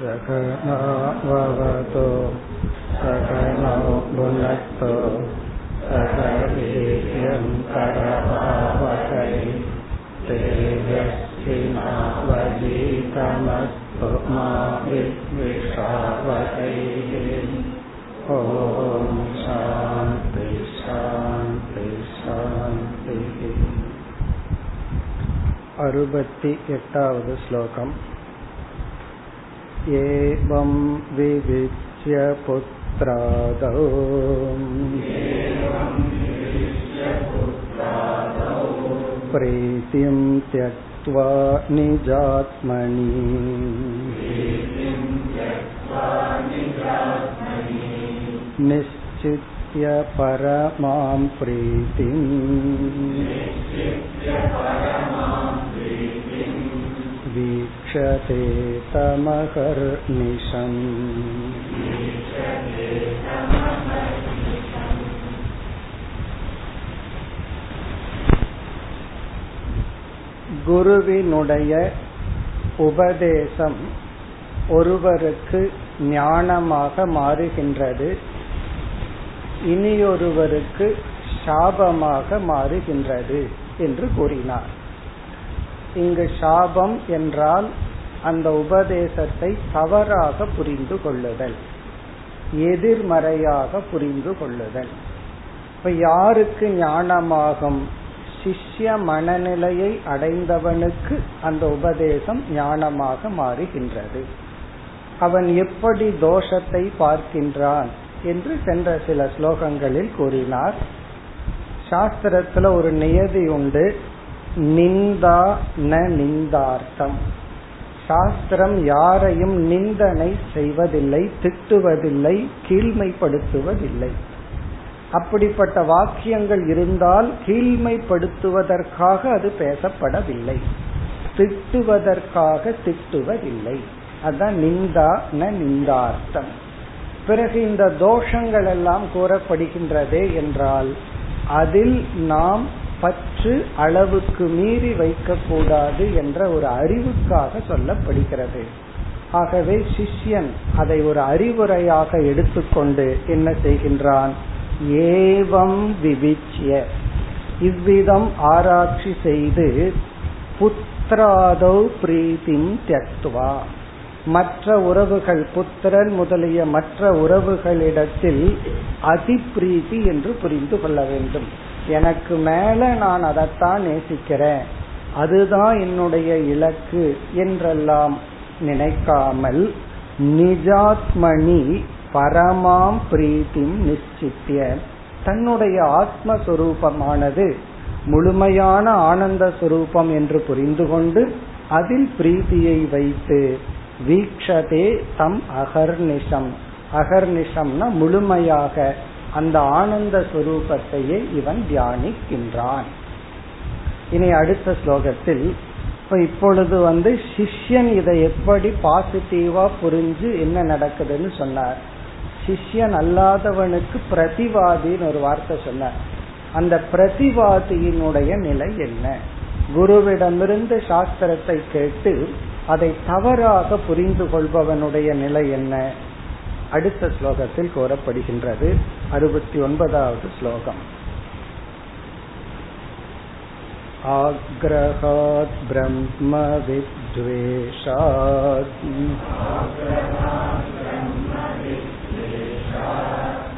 सकनाववतो सकनो भुनक्तो सकवीर्यं करवावहै तेजस्विनावधीतमस्तु मा विद्विषावहैः ॐ शान्ति शान्ति शान्तिः अरुपति एटावद् श्लोकम् एवं विविच्य पुत्रादौ प्रीतिं त्यक्त्वा निजात्मनि निश्चित्य परमां प्रीतिम् वीक्षते तमहर्निशम् குருவினுடைய உபதேசம் ஒருவருக்கு ஞானமாக மாறுகின்றது இனியொருவருக்கு சாபமாக மாறுகின்றது என்று கூறினார் இங்கு சாபம் என்றால் அந்த உபதேசத்தை தவறாக புரிந்து கொள்ளுதல். எதிர்மறையாக புரிந்து கொள்ளுதல். இப்ப யாருக்கு ஞானமாகும்? சிஷ்ய மனநிலையை அடைந்தவனுக்கு அந்த உபதேசம் ஞானமாக மாறுகின்றது. அவன் எப்படி தோஷத்தை பார்க்கின்றான் என்று சென்ற சில ஸ்லோகங்களில் கூறினார். சாஸ்திரத்துல ஒரு நியதி உண்டு. நிந்தா ந நிந்தார்த்தம். சாஸ்திரம் யாரையும் நிந்தனை செய்வதில்லை திட்டுவதில்லை கீழ்மைப்படுத்துவதில்லை. அப்படிப்பட்ட வாக்கியங்கள் இருந்தால் கீழ்மைப்படுத்துவதற்காக அது பேசப்படவில்லை. திட்டுவதற்காக திட்டுவதில்லை. அதான் நிந்தா ந நிந்தார்த்தம். பிறகு இந்த தோஷங்கள் எல்லாம் கூறப்படுகின்றதே என்றால் அதில் நாம் பற்று அளவுக்கு மீறி வைக்கக்கூடாது என்ற ஒரு அறிவுக்காக சொல்லப்படுகிறது. ஆகவே சிஷ்யன் அதை ஒரு அறிவுரையாக எடுத்துக்கொண்டு என்ன செய்கின்றான்? ஏவம் விவிச்சிய இவ்விதம் ஆராய்ச்சி செய்து புத்திராதோ பிரீத்திம் தியக்துவா. மற்ற உறவுகள் புத்திரன் முதலிய மற்ற உறவுகளிடத்தில் அதிப்பிரீதி என்று புரிந்து கொள்ள வேண்டும். எனக்கு மேல நான் அதைத்தான் நேசிக்கிறேன். அதுதான் என்னுடைய இலக்கு என்றெல்லாம் நினைக்காமல் நிஜாத்மணி பரமாம் பிரீத்திம் நிச்சித்திய தன்னுடைய ஆத்மஸ்வரூபமானது முழுமையான ஆனந்த சுரூபம் என்று புரிந்து கொண்டு அதில் பிரீத்தியை வைத்து வீக்ஷதே தம் அகர்நிஷம். அகர்நிஷம்னா முழுமையாக அந்த ஆனந்த சுரூபத்தையே இவன் தியானிக்கின்றான். இனி அடுத்த ஸ்லோகத்தில் இப்ப இப்பொழுது வந்து சிஷ்யன் இதை எப்படி பாசிட்டிவா புரிஞ்சு என்ன நடக்குதுன்னு சொன்னார். சிஷ்யன் அல்லாதவனுக்கு பிரதிவாதின்னு ஒரு வார்த்தை சொன்னார். அந்த பிரதிவாதியினுடைய நிலை என்ன? குருவிடமிருந்து சாஸ்திரத்தை கேட்டு அதை தவறாக புரிந்து கொள்பவனுடைய நிலை என்ன? அடுத்த ஸ்லோகத்தில் கூறப்படுகின்றது அறுபத்தி ஒன்பதாவது ஸ்லோகம் आग्रहात् ब्रह्मविद्वेषात्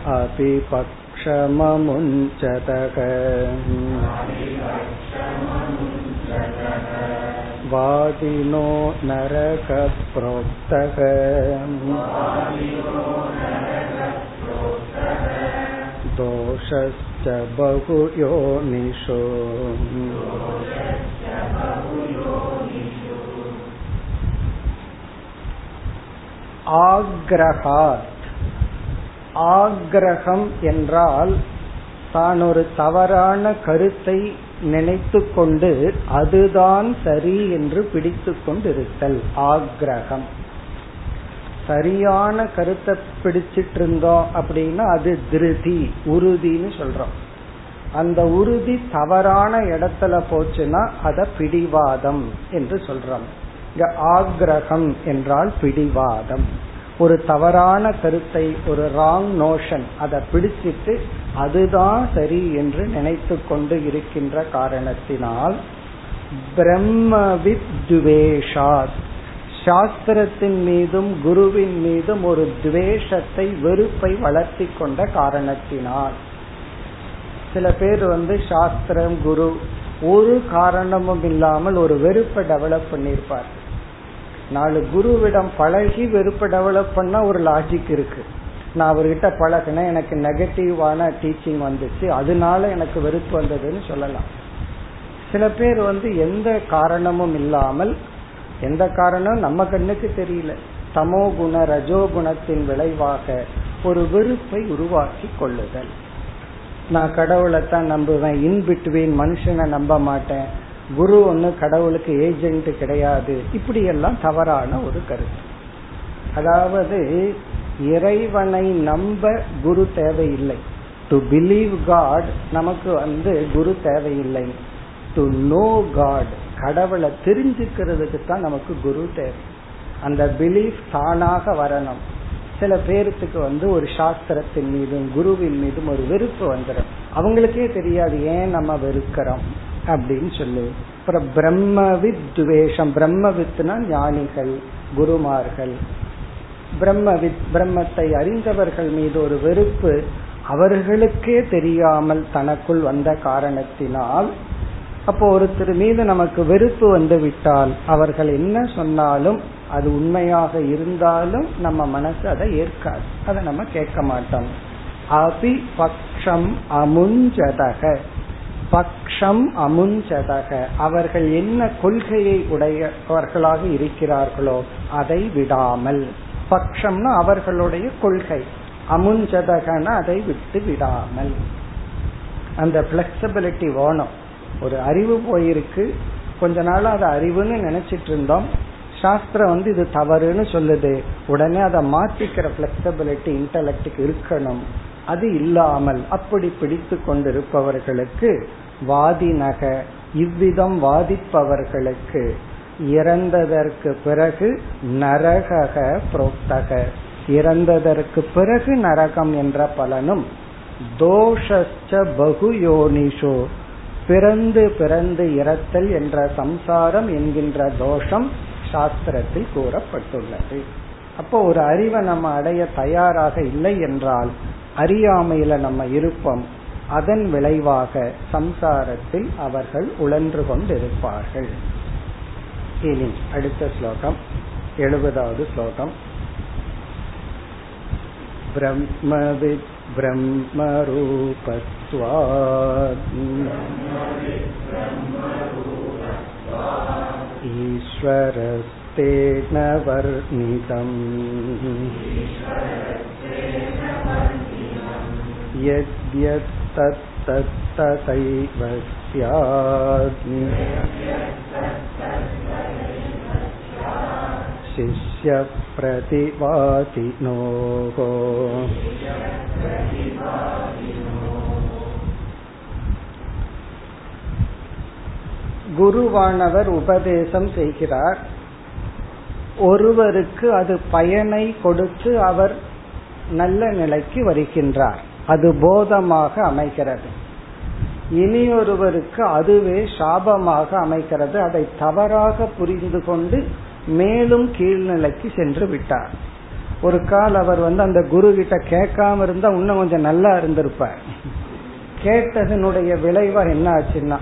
अपि पक्षममुञ्चतक वादिनो नरकप्रोक्तः दोषश्च बहुयोनिषु ஆக்ரஹாத் ஆக்ரகம் என்றால் தான் ஒரு தவறான கருத்தை நினைத்து கொண்டு அதுதான் சரி என்று பிடித்து கொண்டிருத்தல் ஆக்ரகம். சரியான கருத்தை பிடிச்சிட்டு இருந்தோம் அப்படின்னா அது திருதி உறுதின்னு சொல்றோம். அந்த உறுதி தவறான இடத்துல போச்சுன்னா அத பிடிவாதம் என்று சொல்றோம். இங்க ஆக்ரகம் என்றால் பிடிவாதம். ஒரு தவறான கருத்தை ஒரு ராங் நோஷன் அதை பிடிச்சிட்டு அதுதான் சரி என்று நினைத்து கொண்டு இருக்கின்ற காரணத்தினால் பிரம்மவித் துவேஷாத் சாஸ்திரத்தின் மீதும் குருவின் மீதும் ஒரு துவேஷத்தை வெறுப்பை வளர்த்தி கொண்ட காரணத்தினால். சில பேர் வந்து சாஸ்திரம் குரு ஒரு காரணமும் இல்லாமல் ஒரு வெறுப்பை டெவலப் பண்ணியிருப்பார். நாலு குருவிடம் பழகி வெறுப்பை டெவலப் பண்ணா ஒரு லாஜிக் இருக்கு. நான் அவர்கிட்ட பழகினேன் எனக்கு நெகட்டிவான டீச்சிங் வந்துச்சு. அதனால எனக்கு வெறுப்பு வந்ததுன்னு சொல்லலாம். சில பேர் வந்து எந்த காரணமும் இல்லாமல் எந்த காரணம்? நம்ம கண்ணுக்கு தெரியல. தமோ குண ரஜோ குணத்தின் விளைவாக ஒரு வெறுப்பை உருவாக்கி கொள்ளுதல். நான் கடவுளைத்தான் நம்புவேன். இன் பிட்வீன் மனுஷனை நம்ப மாட்டேன். குரு ஒண்ணு கடவுளுக்கு ஏஜென்ட் கிடையாது. இப்படி எல்லாம் தவறான ஒரு கருத்து. அதாவது இறைவனை நம்ப குரு தேவையில்லை. டு பிலீவ் காட் நமக்கு வந்து குரு தேவையில்லை. டு நோ காட் கடவுளை தெரிஞ்சுக்கிறதுக்கு தான் நமக்கு குரு தேவை. அந்த பிலீஃப் தானாக வரணும். சில பேர்த்துக்கு வந்து ஒரு சாஸ்திரத்தின் மீதும் குருவின் மீதும் ஒரு வெறுப்பு வந்துடும் அவங்களுக்கே தெரியாது ஏன் நம்ம வெறுக்கிறோம்? அப்படின்னு சொல்லு. அப்புறம் பிரம்மவித் துவேஷம். பிரம்மவித்னா ஞானிகள் குருமார்கள். பிரம்மவித் பிரம்மத்தை அறிந்தவர்கள் மீது ஒரு வெறுப்பு அவர்களுக்கே தெரியாமல் தனக்குள் வந்த காரணத்தினால் அப்போ ஒருத்தர் மீது நமக்கு வெறுப்பு வந்து விட்டால் அவர்கள் என்ன சொன்னாலும் அது உண்மையாக இருந்தாலும் நம்ம மனசு அதை ஏற்காது. அதை நம்ம கேட்க மாட்டோம். அபி பக்ஷம் அமுஞ்சதக. பக்ஷம் அமுஞ்சதக அவர்கள் என்ன கொள்கையை உடையவர்களாக இருக்கிறார்களோ அதை விடாமல். பக்ஷம்னா அவர்களுடைய கொள்கை. அமுஞ்சதகன அதை விட்டு விடாமல். அந்த பிளெக்சிபிலிட்டி வேணும். ஒரு அறிவு போயிருக்கு. கொஞ்ச நாள் அது அறிவுன்னு நினைச்சிட்டு இருந்தோம் சாஸ்திரம் வந்து இது தவறுன்னு சொல்லுது. உடனே அதை மாற்றிக்கிற பிளெக்சிபிலிட்டி இன்டலெக்டுக்கு இருக்கணும். அது இல்லாமல் அப்படி பிடித்து கொண்டிருப்பவர்களுக்கு வாதினக. இவ்விதம் வாதிப்பவர்களுக்கு இறந்ததற்கு பிறகு நரகக புரோக்தக. இறந்ததற்கு பிறகு நரகம் என்ற பலனும் தோஷச்ச பகுயோனிஷோ. பிறந்து பிறந்து இறத்தல் என்ற சம்சாரம் என்கின்ற தோஷம் சாஸ்திரத்தில் கூறப்பட்டுள்ளது. அப்போ ஒரு அறிவை நம்ம அடைய தயாராக இல்லை என்றால் அறியாமையில நம்ம இருப்போம். அதன் விளைவாக சம்சாரத்தில் அவர்கள் உழன்று கொண்டிருப்பார்கள் இனி அடுத்த ஸ்லோகம் எழுபதாவது ஸ்லோகம் பிரம்மவித் ब्रह्मरूपत्वात् ईश्वरस्तेन वर्णितम् यद्यत्तत्तथैव स्यात् शिष्यप्रतिवादिनोः குருவானவர் உபதேசம் செய்கிறார் ஒருவருக்கு அது பயனை கொடுத்து அவர் நல்ல நிலைக்கு வருகின்றார் அது போதமாக அமைகிறது இனியொருவருக்கு அதுவே சாபமாக அமைக்கிறது. அதை தவறாக புரிந்து கொண்டு மேலும் கீழ்நிலைக்கு சென்று விட்டார். ஒரு கால் அவர் வந்து அந்த குரு கிட்ட கேட்காம இருந்தா இன்னும் கொஞ்சம் நல்லா இருந்திருப்பார். கேட்டதனுடைய விளைவா என்ன ஆச்சுன்னா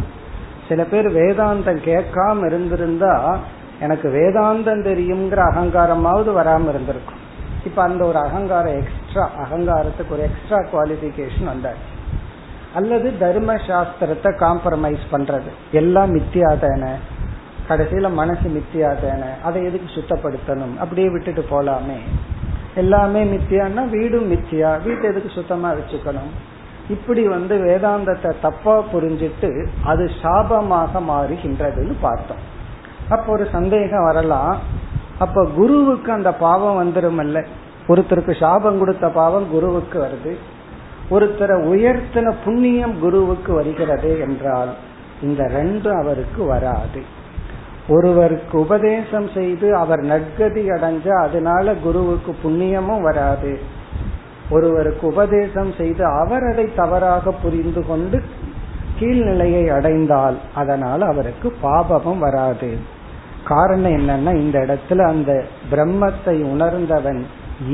சில பேர் வேதாந்தம் கேட்காம இருந்திருந்தா எனக்கு வேதாந்தம் தெரியுங்கிற அகங்காரமாவது வராம இருந்திருக்கும். இப்ப அந்த ஒரு அகங்காரம் எக்ஸ்ட்ரா அகங்காரத்துக்கு ஒரு எக்ஸ்ட்ரா குவாலிபிகேஷன் வந்தாச்சு. அல்லது தர்ம சாஸ்திரத்தை காம்ப்ரமைஸ் பண்றது. எல்லாம் மித்தியாதான கடைசியில மனசு மித்தியாதான அதை எதுக்கு சுத்தப்படுத்தணும்? அப்படியே விட்டுட்டு போலாமே. எல்லாமே மித்தியான்னா வீடும் மித்தியா? வீட்டை எதுக்கு சுத்தமா வச்சுக்கணும்? இப்படி வந்து வேதாந்தத்தை தப்பா புரிஞ்சிட்டு அது சாபமாக மாறுகின்றதுன்னு பார்த்தோம். அப்போ ஒரு சந்தேகம் வரலாம். அப்ப குருவுக்கு அந்த பாவம் வந்துருமல்ல. ஒருத்தருக்கு சாபம் கொடுத்த பாவம் குருவுக்கு வருது. ஒருத்தரை உயர்த்தின புண்ணியம் குருவுக்கு வருகிறது என்றால் இந்த ரெண்டும் அவருக்கு வராது. ஒருவருக்கு உபதேசம் செய்து அவர் நற்கதி அடைஞ்ச அதனால குருவுக்கு புண்ணியமும் வராது. ஒருவருக்கு உபதேசம் செய்து அவர் அதை தவறாக புரிந்து கொண்டு கீழ்நிலையை அடைந்தால் அதனால் அவருக்கு பாபமும் வராது. காரணம் என்னன்னா இந்த இடத்துல அந்த பிரம்மத்தை உணர்ந்தவன்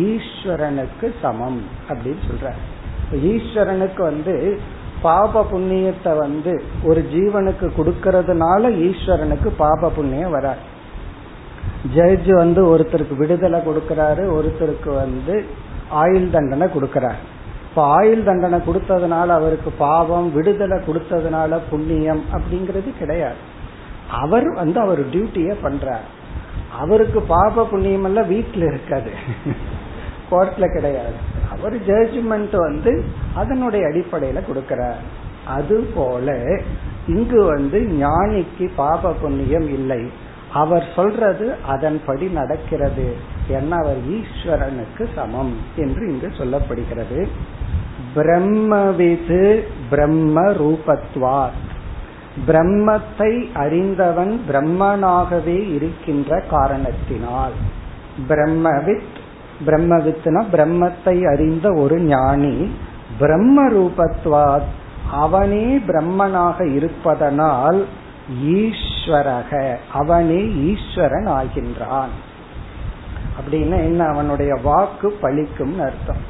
ஈஸ்வரனுக்கு சமம் அப்படின்னு சொல்ற ஈஸ்வரனுக்கு வந்து பாப புண்ணியத்தை வந்து ஒரு ஜீவனுக்கு கொடுக்கறதுனால ஈஸ்வரனுக்கு பாப புண்ணியம் வராது. ஜட்ஜ் வந்து ஒருத்தருக்கு விடுதலை கொடுக்கறாரு ஒருத்தருக்கு வந்து ஆயுள் தண்டனை கொடுக்கறாரு. இப்ப ஆயுள் தண்டனை கொடுத்ததுனால அவருக்கு பாவம் விடுதலை கொடுத்ததுனால புண்ணியம் அப்படிங்கிறது கிடையாது. அவர் வந்து அவர் டியூட்டிய பண்றார். அவருக்கு பாப புண்ணியம் எல்லாம் வீட்டில் இருக்காது. கோர்ட்ல கிடையாது. அவர் ஜட்ஜ்மெண்ட் வந்து அதனுடைய அடிப்படையில கொடுக்கிறார். அது போல இங்கு வந்து ஞானிக்கு பாப புண்ணியம் இல்லை. அவர் சொல்றது அதன்படி நடக்கிறது. என்ன அவர் ஈஸ்வரனுக்கு சமம் என்று இங்கு சொல்லப்படுகிறது. பிரம்மவிது பிரம்ம ரூபத்வாத். பிரம்மத்தை அறிந்தவன் பிரம்மனாகவே இருக்கின்ற காரணத்தினால். பிரம்மவித் பிரம்மவித்னா பிரம்மத்தை அறிந்த ஒரு ஞானி பிரம்ம ரூபத்வாத் அவனே பிரம்மனாக இருப்பதனால் ஈஸ்வரக அவனே ஈஸ்வரன் ஆகின்றான் அப்படின்னா என்ன? அவனுடைய வாக்கு பழிக்கும் அர்த்தம்.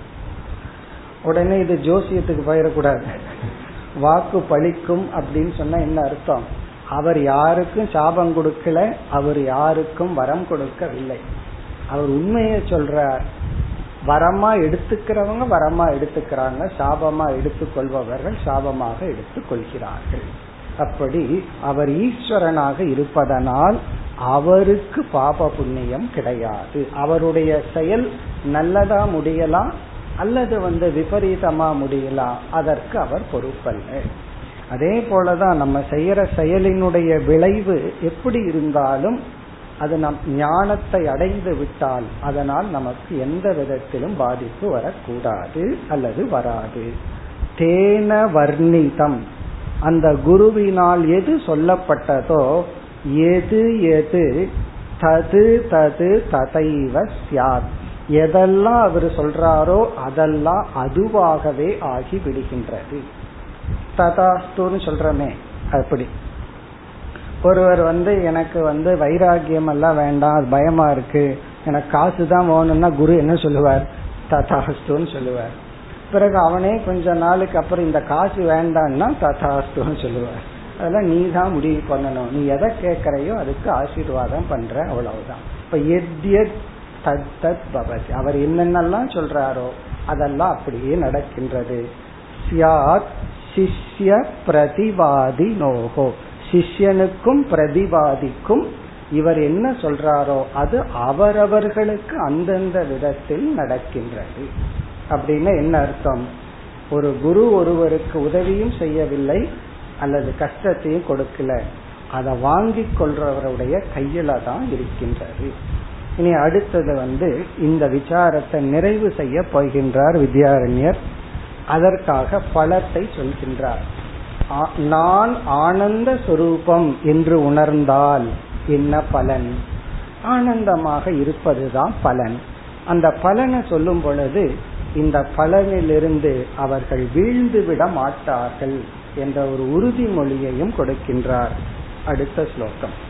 உடனே இது ஜோசியத்துக்கு போயிடக்கூடாது. வாக்கு பழிக்கும் அப்படின்னு சொன்னா என்ன அர்த்தம்? அவர் யாருக்கும் சாபம் கொடுக்கல அவர் யாருக்கும் வரம் கொடுக்கவில்லை. அவர் உண்மையை சொல்றார். வரமா எடுத்துக்கிறவங்க வரமா எடுத்துக்கிறாங்க சாபமா எடுத்துக்கொள்பவர்கள் சாபமாக எடுத்துக்கொள்கிறார்கள். அப்படி அவர் ஈஸ்வரனாக இருப்பதனால் அவருக்கு பாப புண்ணியம் கிடையாது. அவருடைய செயல் நல்லதா முடியலாம் அல்லது வந்து விபரீதமா முடியலாம். அதற்கு அவர் பொறுப்பல்ல. அதே போலதான் நம்ம செய்யற செயலினுடைய விளைவு எப்படி இருந்தாலும் அது நம் ஞானத்தை அடைந்து விட்டால் அதனால் நமக்கு எந்த விதத்திலும் பாதிப்பு வரக்கூடாது அல்லது வராது. தேன வர்ணிதம். அந்த குருவினால் எது சொல்லப்பட்டதோ எது எது தது தது ததைவ சியாத் எதெல்லாம் அவர் சொல்றாரோ அதெல்லாம் அதுவாகவே ஆகி விடுகின்றது. ததாஸ்துன்னு சொல்றமே அப்படி. ஒருவர் வந்து எனக்கு வந்து வைராகியம் எல்லாம் வேண்டாம் அது பயமா இருக்கு. எனக்கு காசு தான் வேணும்னா குரு என்ன சொல்லுவார்? ததாஸ்துன்னு சொல்லுவார். பிறகு அவனே கொஞ்ச நாளுக்கு அப்புறம் இந்த காசு வேண்டான்னா ததாஸ்துன்னு சொல்லுவார். அதெல்லாம் நீ தான் முடிவு பண்ணணும். நீ எதை கேட்கறையோ அதுக்கு ஆசீர்வாதம் பண்ற அவ்வளவுதான். இப்ப எத் தத் தத் பவதி. அவர் என்னென்னலாம் சொல்றாரோ அதெல்லாம் அப்படியே நடக்கின்றது. சியாத் சிஷ்ய பிரதிவாதி நோகோ சிஷ்யனுக்கும் பிரதிவாதிக்கும் இவர் என்ன சொல்றாரோ அது அவரவர்களுக்கு அந்தந்த விதத்தில் நடக்கின்றது. அப்படின்னு என்ன அர்த்தம்? ஒரு குரு ஒருவருக்கு உதவியும் செய்யவில்லை அல்லது கஷ்டத்தையும் கொடுக்கல. அதை வாங்கி கொள்றவருடைய கையில தான் இருக்கின்றது. இனி அடுத்தது வந்து இந்த விசாரத்தை நிறைவு செய்ய போகின்றார் வித்யாரண்யர். அதற்காக பலத்தை சொல்கின்றார். நான் ஆனந்த சுரூபம் என்று உணர்ந்தால் என்ன பலன்? ஆனந்தமாக இருப்பதுதான் பலன். அந்த பலனை சொல்லும் பொழுது இந்த பலனிலிருந்து அவர்கள் வீழ்ந்து விட மாட்டார்கள் என்ற ஒரு உறுதிமொழியையும் கொடுக்கின்றார். அடுத்த ஸ்லோகம்.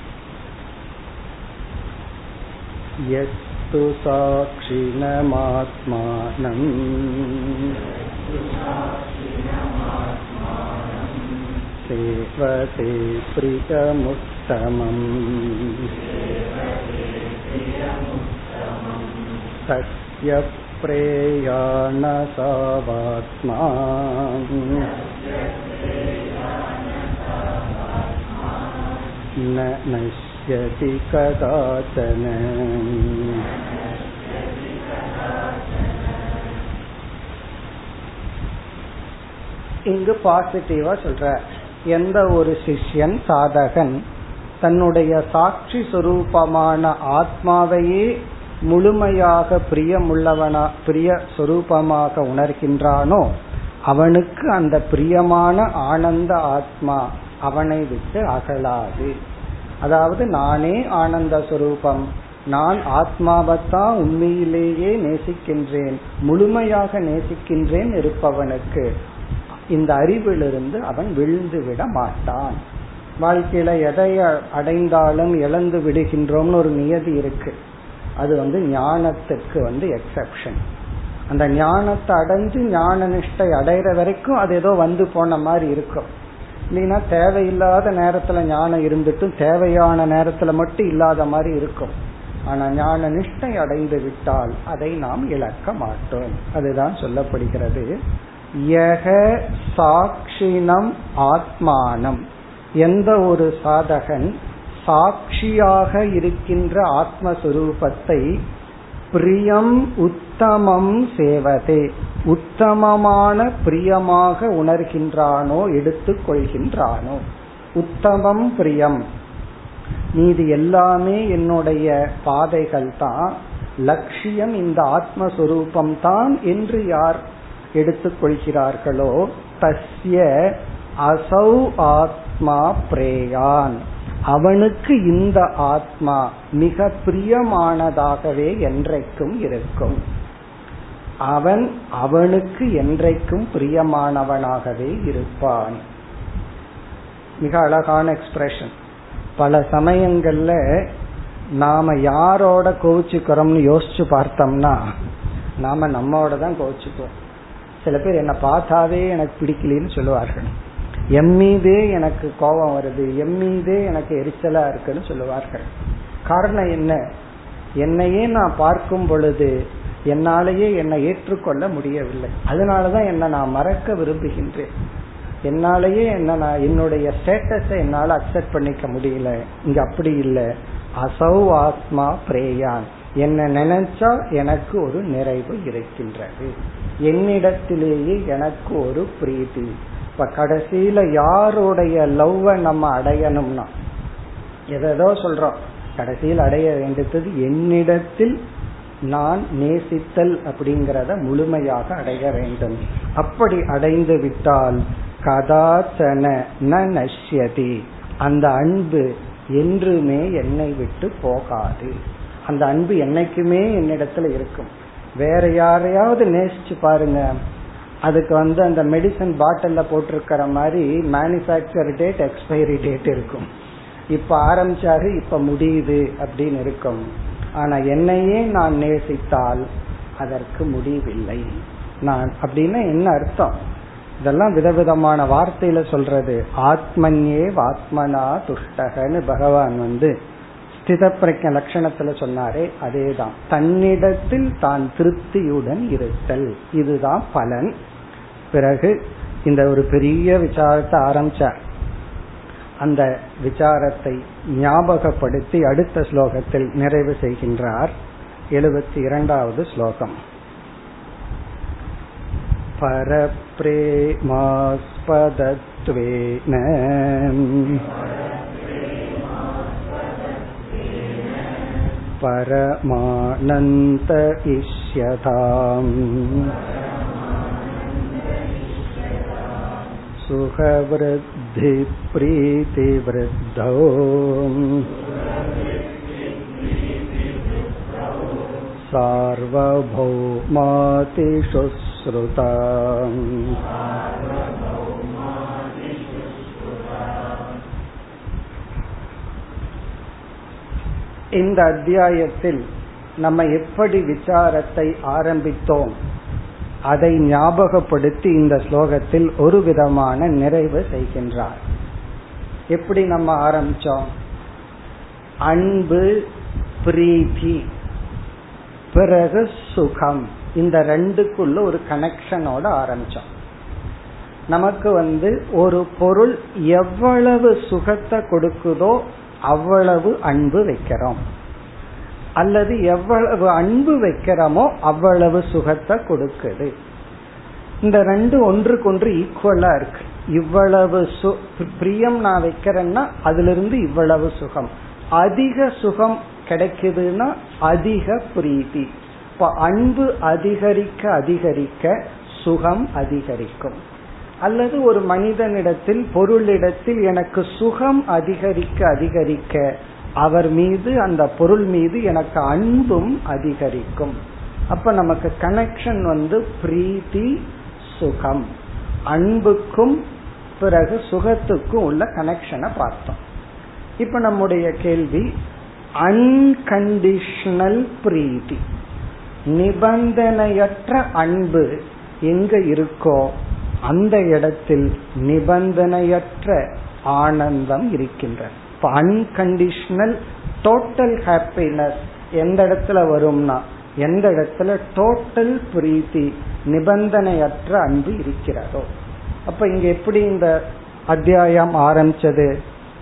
यस्तु साक्षिणमात्मानम् सेवते प्रियमुत्तमम् तस्य प्रेयाणसावात्मा न नश्यति कदाचन இங்கு பாசிட்டிவா சொல்ற எந்த ஒரு சிஷ்யன் சாதகன் தன்னுடைய சாட்சி சுரூபமான ஆத்மாவையே முழுமையாக பிரியமுள்ளவனா பிரிய சொரூபமாக உணர்கின்றானோ அவனுக்கு அந்த பிரியமான ஆனந்த ஆத்மா அவனை விட்டு அகலாது அதாவது நானே ஆனந்த சுரூபம். நான் ஆத்மாவைத்தான் உண்மையிலேயே நேசிக்கின்றேன். முழுமையாக நேசிக்கின்றேன் இருப்பவனுக்கு. இந்த அறிவிலிருந்து அவன் விழுந்து விட மாட்டான். வாழ்க்கையில எதை அடைந்தாலும் இழந்து விடுகின்றோம்னு ஒரு நியதி இருக்கு. அது வந்து ஞானத்துக்கு வந்து எக்ஸப்ஷன் அந்த ஞானத்தை அடைஞ்சு ஞான நிஷ்டை அடைகிற வரைக்கும் அது ஏதோ வந்து போன மாதிரி இருக்கும். இல்லைன்னா தேவையில்லாத நேரத்துல ஞானம் இருந்துட்டும் தேவையான நேரத்துல மட்டும் இல்லாத மாதிரி இருக்கும். ஆனா ஞான நிஷ்டை அடைந்து விட்டால் அதை நாம் இழக்க மாட்டோம். அதுதான் சொல்லப்படுகிறது. யக சாட்சினம் ஆத்மானம். எந்த ஒரு சாதகன் சாட்சியாக இருக்கின்ற ஆத்மஸ்வரூபத்தை பிரியம் உத்தமம் சேவதே. உத்தமமான பிரியமாக உணர்கின்றானோ எடுத்துக்கொள்கின்றானோ உத்தமம் பிரியம். மீது எல்லாமே என்னுடைய பாதைகள் தான். லட்சியம் இந்த ஆத்மஸ்வரூபம் தான் என்று யார் எடுத்துக்கொள்கிறார்களோ தஸ்ய அசௌ ஆத்மா பிரேயான். அவனுக்கு இந்த ஆத்மா மிக பிரியமானதாகவே என்றைக்கும் இருக்கும். அவன் அவனுக்கு என்றைக்கும் பிரியமானவனாகவே இருப்பான். மிக அழகான எக்ஸ்பிரஷன் பல சமயங்கள்ல நாம யாரோட கோவிச்சுக்கிறோம்னு யோசிச்சு பார்த்தோம்னா நாம நம்மோட தான் கோவிச்சுக்குவோம். சில பேர் என்ன பார்த்தாவே எனக்கு பிடிக்கலன்னு சொல்லுவார்கள். எம்மீதே எனக்கு கோபம் வருது எம்மீதே எனக்கு எரிச்சலா இருக்குன்னு சொல்லுவார்கள். காரணம் என்ன? என்னையே நான் பார்க்கும் பொழுது என்னாலேயே என்னை ஏற்றுக்கொள்ள முடியவில்லை. அதனாலதான் என்னை நான் மறக்க விரும்புகின்றேன். என்னாலேயே என்ன நான் என்னுடைய ஸ்டேட்டஸை என்னால் அக்செப்ட் பண்ணிக்க முடியல. இங்க அப்படி இல்லை. அசௌ ஆத்மா பிரேயான். என்ன நினைச்சா எனக்கு ஒரு நிறைவு இருக்கின்றது. என்னிடத்திலேயே எனக்கு ஒரு பிரீதி இப்ப கடைசியில யாருடைய லவ்வ நம்ம அடையணும்னா? எதோ சொல்றோம். கடைசியில் அடைய வேண்டியது என்னிடத்தில் நான் நேசித்தல் அப்படிங்கிறத முழுமையாக அடைய வேண்டும். அப்படி அடைந்து விட்டால் கதாச்சன நஷ்யதி. அந்த அன்பு என்றுமே என்னை விட்டு போகாது. அந்த அன்பு என்னைக்குமே என்னிடத்துல இருக்கும். வேற யாரையாவது நேசிச்சு பாருங்க. அதுக்கு வந்து அந்த மெடிசன் பாட்டில்ல போட்டிருக்கிற மாதிரி மேனுஃபேக்சர் டேட் எக்ஸ்பைரி டேட் இருக்கும். இப்ப ஆரம்பிச்சாரு இப்ப முடியுது அப்படின்னு இருக்கும். ஆனா என்னையே நான் நேசித்தால் அதற்கு முடிவில்லை. நான் அப்படின்னா என்ன அர்த்தம்? இதெல்லாம் விதவிதமான வார்த்தையில சொல்றது. ஆத்மன்யே ஆத்மனா துஷ்டகன்னு பகவான் வந்து ஸ்திதப்பிரக்க லட்சணத்துல சொன்னாரே அதேதான். தன்னிடத்தில் தான் திருப்தியுடன் இருத்தல். இதுதான் பலன். பிறகு இந்த ஒரு பெரிய விசாரத்தை ஆரம்பிச்சார் அந்த விசாரத்தை ஞாபகப்படுத்தி அடுத்த ஸ்லோகத்தில் நிறைவு செய்கின்றார் எழுபத்தி இரண்டாவது ஸ்லோகம் பரப்ரேமாஸ்பதத்வேன परमानन्त इष्यताम् सुखवृद्धिप्रीतिवृद्धौ सार्वभौमातिषु श्रुता இந்த அத்தியாயத்தில் நம்ம எப்படி விசாரத்தை ஆரம்பித்தோம் அதை ஞாபகப்படுத்தி இந்த ஸ்லோகத்தில் ஒரு விதமான நிறைவு செய்கின்றார். எப்படி நம்ம ஆரம்பிச்சோம்? அன்பு பிரீத்தி பிறகு சுகம். இந்த ரெண்டுக்குள்ள ஒரு கனெக்ஷனோட ஆரம்பிச்சோம். நமக்கு வந்து ஒரு பொருள் எவ்வளவு சுகத்தை கொடுக்குதோ அவ்வளவு அன்பு வைக்கிறோம். அல்லது எவ்வளவு அன்பு வைக்கிறோமோ அவ்வளவு சுகத்தை கொடுக்குது. இந்த ரெண்டு ஒன்றுக்கு ஒன்று ஈக்குவலா இருக்கு. இவ்வளவு சு பிரியம் நான் வைக்கிறேன்னா அதுல இருந்து இவ்வளவு சுகம். அதிக சுகம் கிடைக்குதுன்னா அதிக பிரீதி இப்ப அன்பு அதிகரிக்க அதிகரிக்க சுகம் அதிகரிக்கும். அல்லது ஒரு மனிதனிடத்தில் பொருளிடத்தில் எனக்கு சுகம் அதிகரிக்க அதிகரிக்க அவர் மீது அந்த பொருள் மீது எனக்கு அன்பும் அதிகரிக்கும். அப்ப நமக்கு கனெக்ஷன் வந்து பிரீத்தி சுகம். அன்புக்கும் பிறகு சுகத்துக்கும் உள்ள கனெக்ஷனை பார்த்தோம். இப்ப நம்முடைய கேள்வி அன்கண்டிஷனல் பிரீதி நிபந்தனையற்ற அன்பு எங்க இருக்கோ அந்த இடத்தில் நிபந்தனையற்ற ஆனந்தம் இருக்கின்றது. இப்ப அன்கண்டிஷனல் டோட்டல் ஹாப்பினஸ் எந்த இடத்துல வரும்னா எந்த இடத்துல டோட்டல் பிரீத்தி நிபந்தனையற்ற அன்பு இருக்கிறதோ. அப்ப இங்க எப்படி இந்த அத்தியாயம் ஆரம்பிச்சது?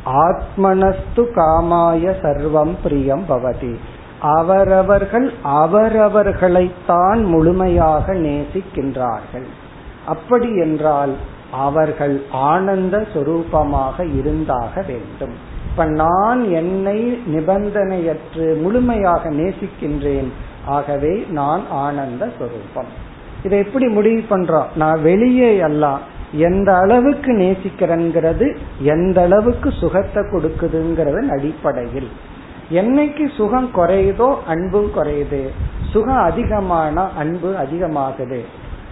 ஆத்மனஸ்து காமாய சர்வம் பிரியம் பவதி. அவரவர்கள் அவரவர்களைத்தான் முழுமையாக நேசிக்கின்றார்கள். அப்படி என்றால் அவர்கள் ஆனந்த சொரூபமாக இருந்தாக வேண்டும். இப்ப நான் என்னை நிபந்தனையற்று முழுமையாக நேசிக்கின்றேன். ஆகவே நான் ஆனந்த சொரூபம். இதை எப்படி முடிவு பண்றோம்? நான் வெளியே எல்லாம் எந்த அளவுக்கு நேசிக்கிறேங்கிறது எந்த அளவுக்கு சுகத்தை கொடுக்குதுங்கிறதன் அடிப்படையில். என்னைக்கு சுகம் குறையுதோ அன்பும் குறையுது. சுகம் அதிகமான அன்பு அதிகமாகுது.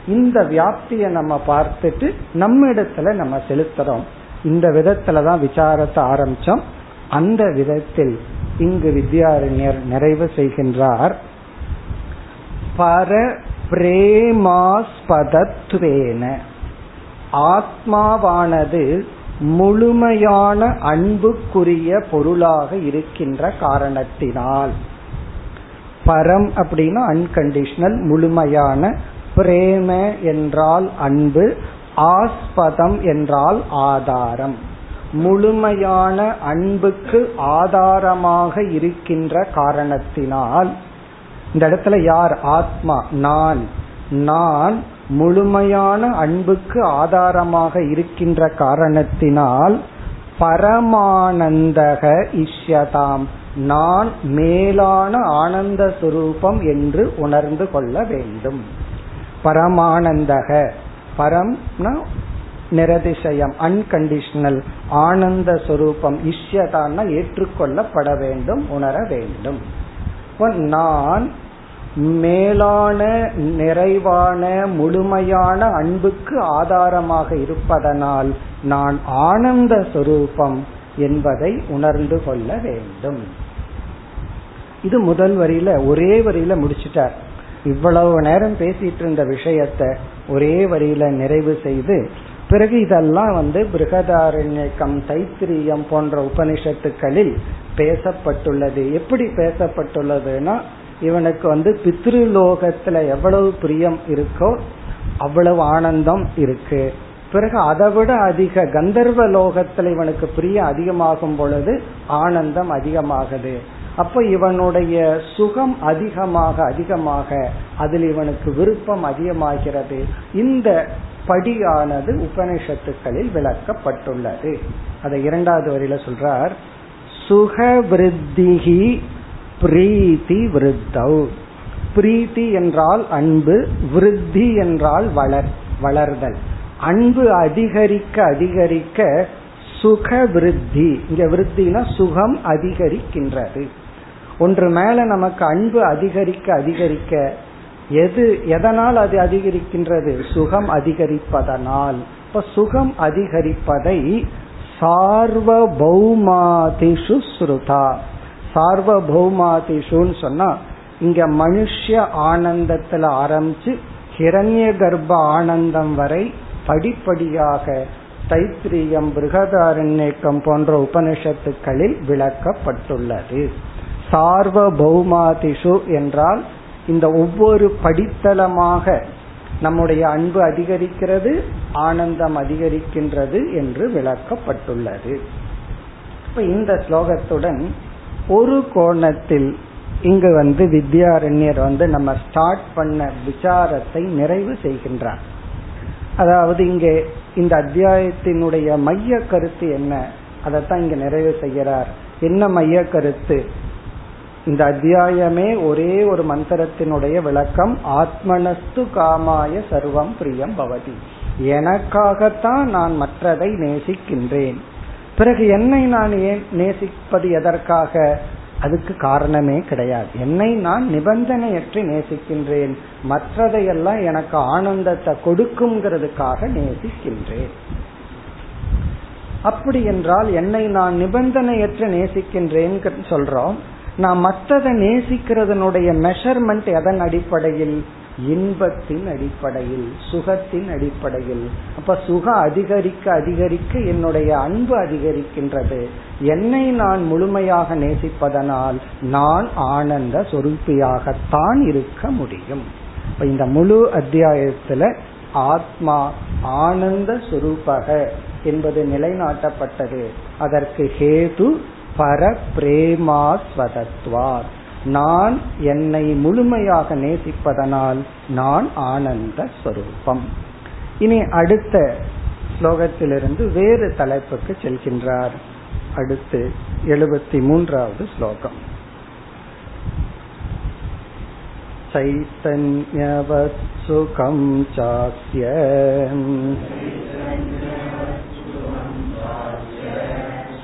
இந்த வியாப்தியை நம்ம பார்த்துட்டு நம்ம இடத்துல நம்ம செலுத்துறோம். இந்த விதத்துலதான் விசாரத்தை ஆரம்பிச்சோம். அந்த விதத்தில் இங்கு வித்யாரண்யர் நிறைவு செய்கின்றார். பர பிரேமாஸ்பதத்வேன ஆத்மாவானது முழுமையான அன்புக்குரிய பொருளாக இருக்கின்ற காரணத்தினால். பரம் அப்படின்னா அன்கண்டிஷனல் முழுமையான. பிரேம என்றால் அன்பு ஆஸ்பதம் என்றால் ஆதாரம். முழுமையான அன்புக்கு ஆதாரமாக இருக்கின்ற காரணத்தினால் இந்த இடத்துல யார்? ஆத்மா நான். நான் முழுமையான அன்புக்கு ஆதாரமாக இருக்கின்ற காரணத்தினால் பரமானந்தக இஷ்யதாம். நான் மேலான ஆனந்த சுரூபம் என்று உணர்ந்து கொள்ள வேண்டும். பரமானந்தக பரம்னா நிரதிசயம் அன்கண்டிஷனல் ஆனந்த சொரூபம் இஷ்யதான்னா ஏற்றுக்கொள்ளப்பட வேண்டும் உணர வேண்டும். நான் மேலான நிறைவான முழுமையான அன்புக்கு ஆதாரமாக இருப்பதனால் நான் ஆனந்த சொரூபம் என்பதை உணர்ந்து கொள்ள வேண்டும். இது முதல் வரியில ஒரே வரியில முடிச்சிட்டார். இவ்வளவு நேரம் பேசிட்டு இருந்த விஷயத்த ஒரே வரியில நிறைவு செய்து பிறகு இதெல்லாம் வந்து பிருகதாரண்யக்கம் தைத்திரியம் போன்ற உபனிஷத்துக்களில் பேசப்பட்டுள்ளது. எப்படி பேசப்பட்டுள்ளதுன்னா இவனுக்கு வந்து பித்ருலோகத்துல எவ்வளவு பிரியம் இருக்கோ அவ்வளவு ஆனந்தம் இருக்கு. பிறகு அதை விட அதிக கந்தர்வ லோகத்துல இவனுக்கு பிரியம் அதிகமாகும் பொழுது ஆனந்தம் அதிகமாகுது. அப்ப இவனுடைய சுகம் அதிகமாக அதிகமாக அதில் இவனுக்கு விருப்பம் அதிகமாகிறது. இந்த படியானது உபனிஷத்துக்களில் விளக்கப்பட்டுள்ளது. அதை இரண்டாவது வரியில சொல்றார். சுக விருத்திகி பிரீத்தி விருத்தௌ. பிரீத்தி என்றால் அன்பு விருத்தி என்றால் வளர் வளர்தல். அன்பு அதிகரிக்க அதிகரிக்க சுக விருத்தி. இங்க விருத்தினா சுகம் அதிகரிக்கின்றது. ஒன்று மேல நமக்கு அன்பு அதிகரிக்க அதிகரிக்க எது எதனால் அது அதிகரிக்கின்றது? சுகம் அதிகரிப்பதனால். இப்ப சுகம் அதிகரிப்பதை சார்வபௌமாதிஷு ஸ்ருதா. சார்வபௌமாதிஷுன்னு சொன்னா இங்க மனுஷ ஆனந்தத்துல ஆரம்பிச்சு ஹிரண்ய கர்ப்ப ஆனந்தம் வரை படிப்படியாக தைத்திரியம் பிருகதாரண்யக்கம் போன்ற உபனிஷத்துக்களில் விளக்கப்பட்டுள்ளது. சார்வபௌமாதிஷு என்றால் இந்த ஒவ்வொரு படித்தளமாக நம்முடைய அன்பு அதிகரிக்கிறது ஆனந்தம் அதிகரிக்கின்றது என்று விளக்கப்பட்டுள்ளது. இப்ப இந்த ஸ்லோகத்துடன் ஒரு கோணத்தில் இங்கு வந்து வித்யாரண்யர் வந்து நம்ம ஸ்டார்ட் பண்ண விசாரத்தை நிறைவு செய்கின்றார். அதாவது இங்கே இந்த அத்தியாயத்தினுடைய மைய கருத்து என்ன? அதைத்தான் இங்க நிறைவு செய்கிறார். என்ன மைய கருத்து? இந்த அத்தியாயமே ஒரே ஒரு மந்திரத்தினுடைய விளக்கம் ஆத்மனஸ்து காமாய சர்வம் பிரியம் பவதி. எனக்காகத்தான் நான் மற்றதை நேசிக்கின்றேன். பிறகு என்னை நான் ஏன் நேசிப்பது எதற்காக? அதுக்கு காரணமே கிடையாது. என்னை நான் நிபந்தனையற்றி நேசிக்கின்றேன். மற்றதையெல்லாம் எனக்கு ஆனந்தத்தை கொடுக்குங்கிறதுக்காக நேசிக்கின்றேன். அப்படி என்றால் என்னை நான் நிபந்தனையற்ற நேசிக்கின்றேன் சொல்றோம். நான் மற்றதை நேசிக்கிறதனுடைய மெஷர்மெண்ட் எதன் அடிப்படையில்? இன்பத்தின் அடிப்படையில் சுகத்தின் அடிப்படையில். அப்ப சுகம் அதிகரிக்க அதிகரிக்க என்னுடைய அன்பு அதிகரிக்கின்றது. என்னை நான் முழுமையாக நேசிப்பதனால் நான் ஆனந்த சொருப்பியாகத்தான் இருக்க முடியும். இந்த முழு அத்தியாயத்துல ஆத்மா ஆனந்த சுரூபக என்பது நிலைநாட்டப்பட்டது. அதற்கு ஹேது பர பிரேமாஸ்வதத்வார் நான் என்னை முழுமையாக நேசிப்பதனால் நான் ஆனந்த ஸ்வரூபம் இனி அடுத்த ஸ்லோகத்திலிருந்து வேறு தலைப்புக்கு செல்கின்றார் அடுத்து எழுபத்தி மூன்றாவது ஸ்லோகம் चैतन्यवत् सुखं चास्य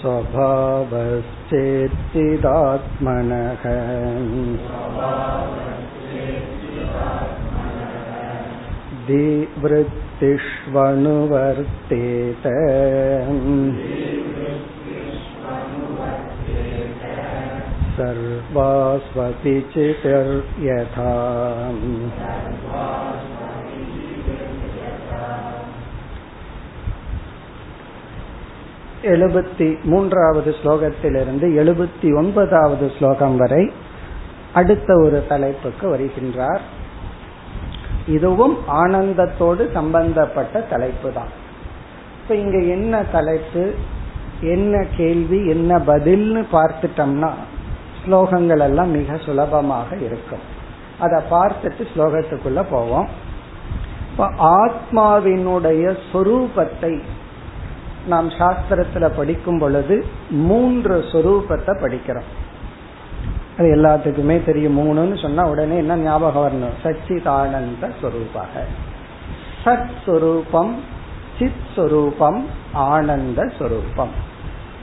स्वभावश्चेत्चिदात्मनः दिवृत्तिष्वनुवर्तेत सर्वास्वपि चितिर्यथा எழுபத்தி மூன்றாவது ஸ்லோகத்திலிருந்து எழுபத்தி ஒன்பதாவது ஸ்லோகம் வரை அடுத்த ஒரு தலைப்புக்கு வருகின்றார். இதுவும் ஆனந்தத்தோடு சம்பந்தப்பட்ட தலைப்பு தான் இப்ப இங்க என்ன தலைப்பு என்ன கேள்வி என்ன பதில்னு பார்த்துட்டோம்னா ஸ்லோகங்கள் எல்லாம் மிக சுலபமாக இருக்கும். அதை பார்த்துட்டு ஸ்லோகத்துக்குள்ள போவோம். இப்ப ஆத்மாவினுடைய சொரூபத்தை நாம் சாஸ்திரத்துல படிக்கும் பொழுது மூன்று சொரூபத்தை படிக்கிறோம். அது எல்லாத்துக்குமே தெரியும். மூணுன்னு சொன்னா உடனே என்ன ஞாபகம் வரணும்? சச்சிதானந்த சொரூபாக. சத் சொரூபம் சித் சொரூபம் ஆனந்த சொரூபம்.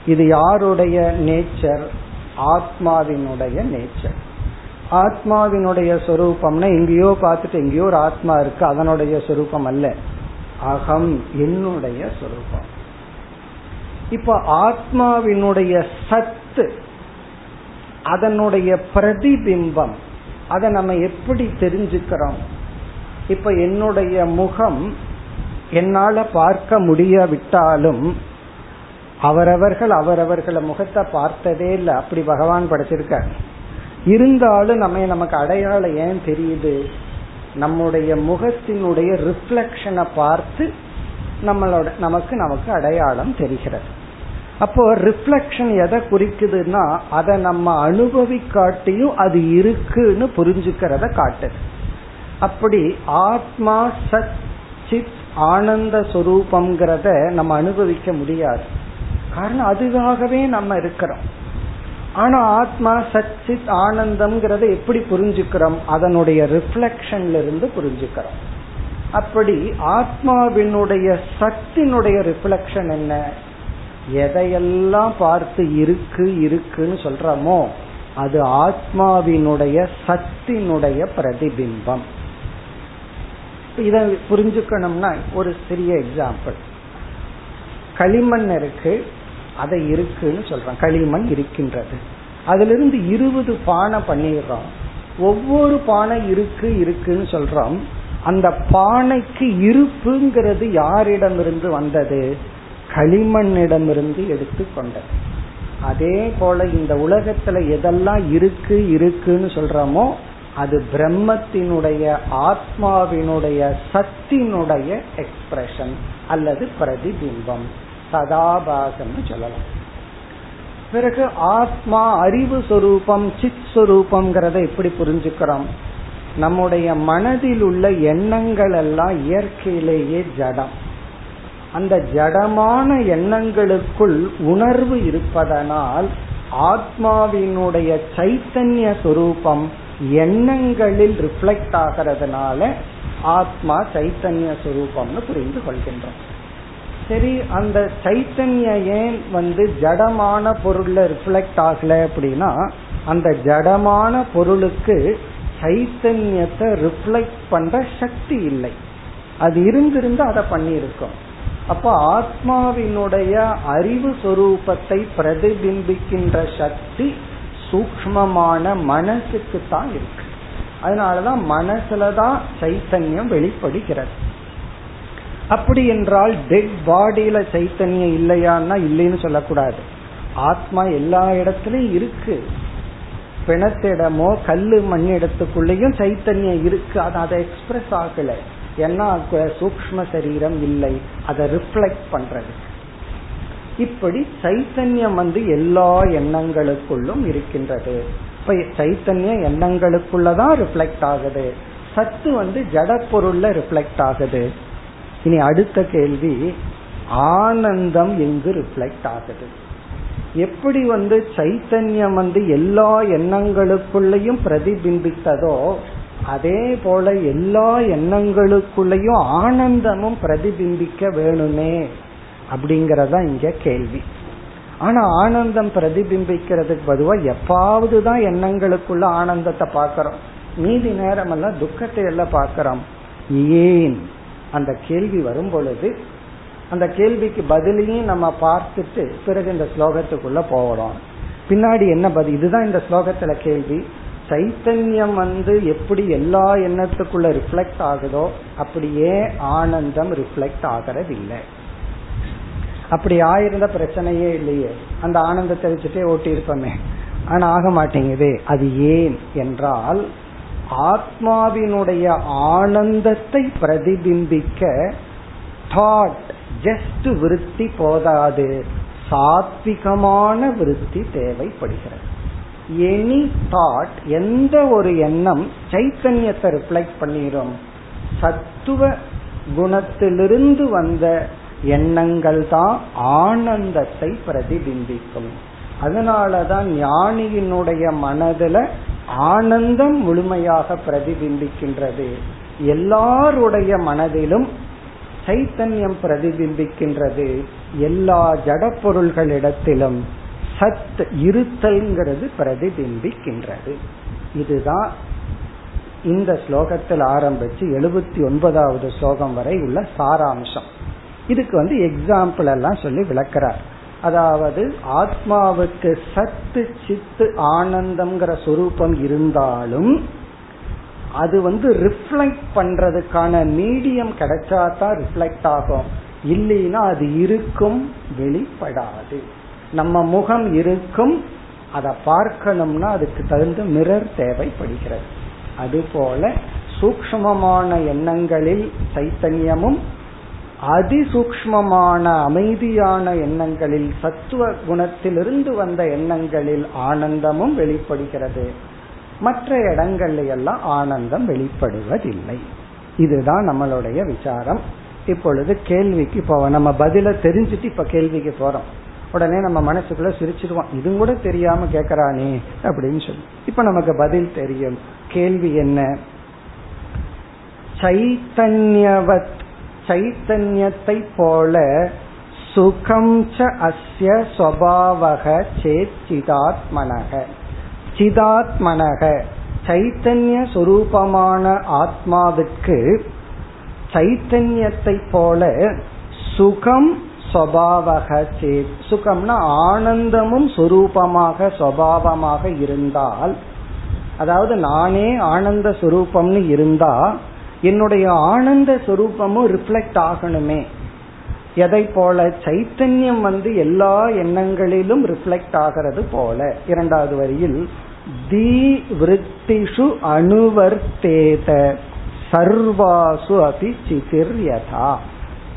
இது யாருடைய நேச்சர்? ஆத்மாவினுடைய நேச்சர். ஆத்மாவினுடைய சொரூபம்னா எங்கேயோ பார்த்துட்டு எங்கேயோ ஒரு ஆத்மா இருக்கு அதனுடைய சொரூபம் அல்ல. அகம் என்னுடைய சொரூபம். இப்ப ஆத்மாவினுடைய சத்து அதனுடைய பிரதிபிம்பம் அதை நம்ம எப்படி தெரிஞ்சுக்கிறோம்? இப்ப என்னுடைய முகம் என்னால பார்க்க முடியாவிட்டாலும் அவரவர்கள் அவரவர்கள முகத்தை பார்த்ததே இல்லை. அப்படி பகவான் படைச்சிருக்க இருந்தாலும் நம்ம நமக்கு அடையாளம் ஏன் தெரியுது? நம்முடைய முகத்தினுடைய ரிஃப்ளெக்ஷனை பார்த்து நம்மளோட நமக்கு நமக்கு அடையாளம் தெரிகிறது. அப்போ ரிஃப்ளெக்ஷன் எதை குறிக்குதுன்னா அதை நம்ம அனுபவிக்காட்டியும் அது இருக்குன்னு புரிஞ்சுக்கிறத காட்டுது. அப்படி ஆத்மா சத் சித் ஆனந்த சொரூபம்ங்கிறத நம்ம அனுபவிக்க முடியாது. காரணம் அதுவாகவே நம்ம இருக்கிறோம். ஆனா ஆத்மா சச்சித் ஆனந்தம்ங்கிறத எப்படி புரிஞ்சுக்கிறோம்? அதனுடைய ரிஃப்ளெக்ஷன்ல இருந்து புரிஞ்சுக்கிறோம். அப்படி ஆத்மாவினுடைய சக்தினுடைய ரிஃப்ளெக்ஷன் என்ன? எதையெல்லாம் பார்த்து இருக்கு இருக்குன்னு சொல்றோமோ அது ஆத்மாவினுடைய சத்தினுடைய பிரதிபிம்பம். இதை புரிஞ்சுக்கணும்னா ஒரு சிறிய எக்ஸாம்பிள் களிமண் இருக்கு அதை இருக்குன்னு சொல்றோம். களிமண் இருக்கின்றது. அதுல இருந்து இருபது பானை பண்ணிடுறோம். ஒவ்வொரு பானை இருக்கு இருக்குன்னு சொல்றோம். அந்த பானைக்கு இருப்புங்கிறது யாரிடமிருந்து வந்தது? களிமண்ணிடமிருந்து எடுத்துக்கொண்டது அதே போல இந்த உலகத்துல எதெல்லாம் இருக்கு இருக்குன்னு சொல்றோமோ அது பிரம்மத்தினுடைய ஆத்மாவினுடைய சத்தினுடைய எக்ஸ்பிரஷன் அல்லது பிரதிபிம்பம். சதாபாசம்னு சொல்லலாம். பிறகு ஆத்மா அறிவு சொரூபம் சித் சொரூபம்ங்கிறத எப்படி புரிஞ்சுக்கிறோம்? நம்முடைய மனதில் உள்ள எண்ணங்கள் எல்லாம் இயற்கையிலேயே ஜடம். அந்த ஜடமான எண்ணங்களுக்குள் உணர்வு இருப்பதனால் ஆத்மாவினுடைய சைத்தன்ய சொரூபம் எண்ணங்களில் ரிஃப்ளெக்ட் ஆகிறதுனால ஆத்மா சைத்தன்ய சுரூபம்னு புரிந்து கொள்கின்றோம். சரி அந்த சைத்தன்ய ஏன் வந்து ஜடமான பொருள்ல ரிஃப்ளெக்ட் ஆகல அப்படின்னா அந்த ஜடமான பொருளுக்கு சைத்தன்யத்தை ரிஃப்ளெக்ட் பண்ற சக்தி இல்லை. அது இருந்திருந்து அதை பண்ணியிருக்கோம். அப்ப ஆத்மாவினுடைய அறிவு சொரூபத்தை பிரதிபிம்பிக்கின்ற சக்தி சூக்மமான மனசுக்கு தான் இருக்கு. அதனாலதான் மனசுலதான் சைத்தன்யம் வெளிப்படுகிறது. அப்படி என்றால் டெட் பாடியில சைத்தன்யம் இல்லையான்னா இல்லைன்னு சொல்லக்கூடாது. ஆத்மா எல்லா இடத்துலயும் இருக்கு. பிணத்திடமோ கல்லு மண் இடத்துக்குள்ளேயும் சைத்தன்யம் இருக்கு. அது அதை எக்ஸ்பிரஸ் ஆகல. ஏன்னா சூக்ம சரீரம் இல்லை. அதை ரிஃப்ளெக்ட் பண்றது. இப்படி சைத்தன்யம் வந்து எல்லா எண்ணங்களுக்குள்ளும் இருக்கின்றது. இப்ப சைத்தன்யம் எண்ணங்களுக்குள்ளதான் ரிஃப்ளெக்ட் ஆகுது. சத்து வந்து ஜட பொருள்ல ரிஃப்ளெக்ட் ஆகுது. இனி அடுத்த கேள்வி ஆனந்தம் எங்கு ரிஃப்ளெக்ட் ஆகுது? எப்படி வந்து சைத்தன்யம் வந்து எல்லா எண்ணங்களுக்குள்ளயும் பிரதிபிம்பித்ததோ அதே போல எல்லா எண்ணங்களுக்குள்ளயும் ஆனந்தமும் பிரதிபிம்பிக்க வேணுமே அப்படிங்கறதா இங்க கேள்வி. ஆனா ஆனந்தம் பிரதிபிம்பிக்கிறதுக்கு பதுவா எப்பாவது தான் எண்ணங்களுக்குள்ள ஆனந்தத்தை பாக்கிறோம் மீதி நேரம் எல்லாம் துக்கத்தை எல்லாம் பாக்கிறோம் ஏன்? அந்த கேள்வி வரும் பொழுது அந்த கேள்விக்கு பதிலையும் நம்ம பார்த்துட்டு பிறகு இந்த ஸ்லோகத்துக்குள்ள போகிறோம் பின்னாடி என்ன பதில்? இதுதான் இந்த ஸ்லோகத்துல கேள்வி. சைத்தன்யம் வந்து எப்படி எல்லா எண்ணத்துக்குள்ள ரிஃப்ளெக்ட் ஆகுதோ அப்படியே ஆனந்தம் ரிஃப்ளெக்ட் ஆகிறதில்லை. அப்படி ஆயிருந்த பிரச்சனையே இல்லையே. அந்த ஆனந்தத்தை வச்சுட்டே ஓட்டி இருப்போமே ஆனா ஆக மாட்டேங்குது. அது ஏன் என்றால் ஆத்மாவினுடைய ஆனந்தத்தை பிரதிபிம்பிக்க தாட் ஜஸ்ட் விருத்தி போதாது. சாத்விகமான விருத்தி தேவைப்படுகிறது. எனி தாட் எந்த ஒரு எண்ணம் சைத்தன்யத்தை ரிஃப்ளெக்ட் பண்ணிடும் சத்துவ குணத்திலிருந்து வந்த எண்ணங்கள் தான் ஆனந்தத்தை பிரதிபிம்பிக்கும். அதனாலதான் ஞானியினுடைய மனதுல ஆனந்தம் முழுமையாக பிரதிபிம்பிக்கின்றது. எல்லாருடைய மனதிலும் சைத்தன்யம் பிரதிபிம்பிக்கின்றது எல்லா ஜட பொருள்களிடத்திலும் சத் இருத்தல்ங்கிறது பிரதிபிம்பிக்கின்றது. இதுதான் இந்த ஸ்லோகத்தில் ஆரம்பிச்சு எழுபத்தி ஒன்பதாவது ஸ்லோகம் வரை உள்ள சாராம்சம். இதுக்கு வந்து எக்ஸாம்பிள் எல்லாம் சொல்லி விளக்கிறார். அதாவது ஆத்மாவுக்கு சத்து சித்து ஆனந்தம்ங்கிற சொரூபம் இருந்தாலும் அது வந்து ரிஃப்ளெக்ட் பண்றதுக்கான மீடியம் கிடைச்சாதான் ரிஃப்ளெக்ட் ஆகும். இல்லைன்னா அது இருக்கும் வெளிப்படாது. நம்ம முகம் இருக்கும் அதை பார்க்கணும்னா அதுக்கு தகுந்த மிரர் தேவைப்படுகிறது. அதுபோல சூக்மமான எண்ணங்களில் சைத்தன்யமும் அதிசூக்மமான அமைதியான எண்ணங்களில் சத்துவ குணத்திலிருந்து வந்த எண்ணங்களில் ஆனந்தமும் வெளிப்படுகிறது. மற்ற இடங்கள்ல எல்லாம் ஆனந்தம் வெளிப்படுவதில்லை. இதுதான் நம்மளுடைய விசாரம். இப்பொழுது கேள்விக்கு போவோம் நம்ம பதில தெரிஞ்சுட்டு இப்ப கேள்விக்கு போறோம். உடனே நம்ம மனசுக்குள்ள சிரிச்சிருவோம் இது கூட தெரியாம கேக்குறானே அப்படின்னு சொல்லி. இப்ப நமக்கு பதில் தெரியும். கேள்வி என்ன? சைத்தன்யவத் சைத்தன்யத்தை போல சுகம் ச அஸ்ய ஸ்வபாவக சேத் சிதாத்மனக. சைத்தன்ய சுரூபமான ஆத்மாவுக்கு சைத்தன்யத்தை போல சுகம் சுவாவக சேத். சுகம்னா ஆனந்தமும் சுரூபமாக சுவாவமாக இருந்தால் அதாவது நானே ஆனந்த சுரூபம்னு இருந்தா என்னுடைய ஆனந்த சுரூபமும் ரிஃப்ளெக்ட் ஆகணுமே. எதை போல? சைத்தன்யம் வந்து எல்லா எண்ணங்களிலும் ரிஃப்ளெக்ட் ஆகிறது போல. இரண்டாவது வரியில் தீவிருத்திஷு அணுவர்த்தேத. சர்வாசு அபி சிதிர் யதா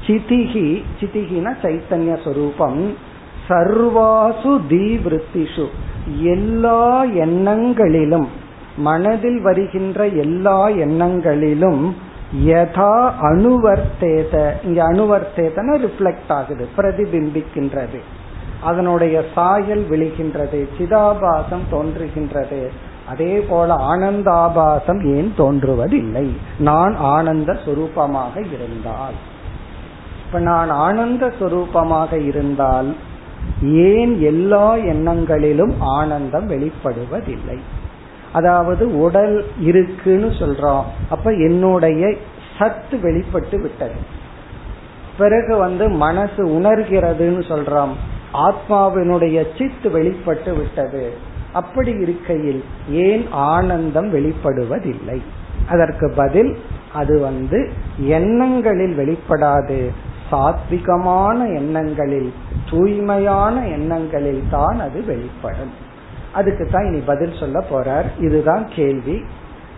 சிதிகி சிதிகினா சைத்தன்ய சொரூபம். சர்வாசு தீவிருத்திஷு. எல்லா எண்ணங்களிலும் மனதில் வருகின்ற எல்லா எண்ணங்களிலும் யதா அணுவர்த்தேத. இங்க அணுவர்த்தேதன ரிஃப்ளெக்ட் ஆகுது பிரதிபிம்பிக்கின்றது. அதனுடைய சாயல் விழுகின்றது சிதாபாசம் தோன்றுகின்றது. அதே போல ஆனந்தாபாசம் ஏன் தோன்றுவதில்லை? நான் ஆனந்த சுரூபமாக இருந்தால். இப்ப நான் ஆனந்த சுரூபமாக இருந்தால் ஏன் எல்லா எண்ணங்களிலும் ஆனந்தம் வெளிப்படுவதில்லை? அதாவது உடல் இருக்குன்னு சொல்றோம். அப்ப என்னுடைய சத்து வெளிப்பட்டு விட்டது. பிறகு வந்து மனசு உணர்கிறதுன்னு சொல்றோம். ஆத்மாவினுடைய சித்து வெளிப்பட்டு விட்டது. அப்படி இருக்கையில் ஏன் ஆனந்தம் வெளிப்படுவதில்லை? அதற்கு பதில் அது வந்து எண்ணங்களில் வெளிப்படாது. சாத்விகமான எண்ணங்களில் தூய்மையான எண்ணங்களில் தான் அது வெளிப்படும். அதுக்கு தான் இனி பதில் சொல்ல போறார். இதுதான் கேள்வி.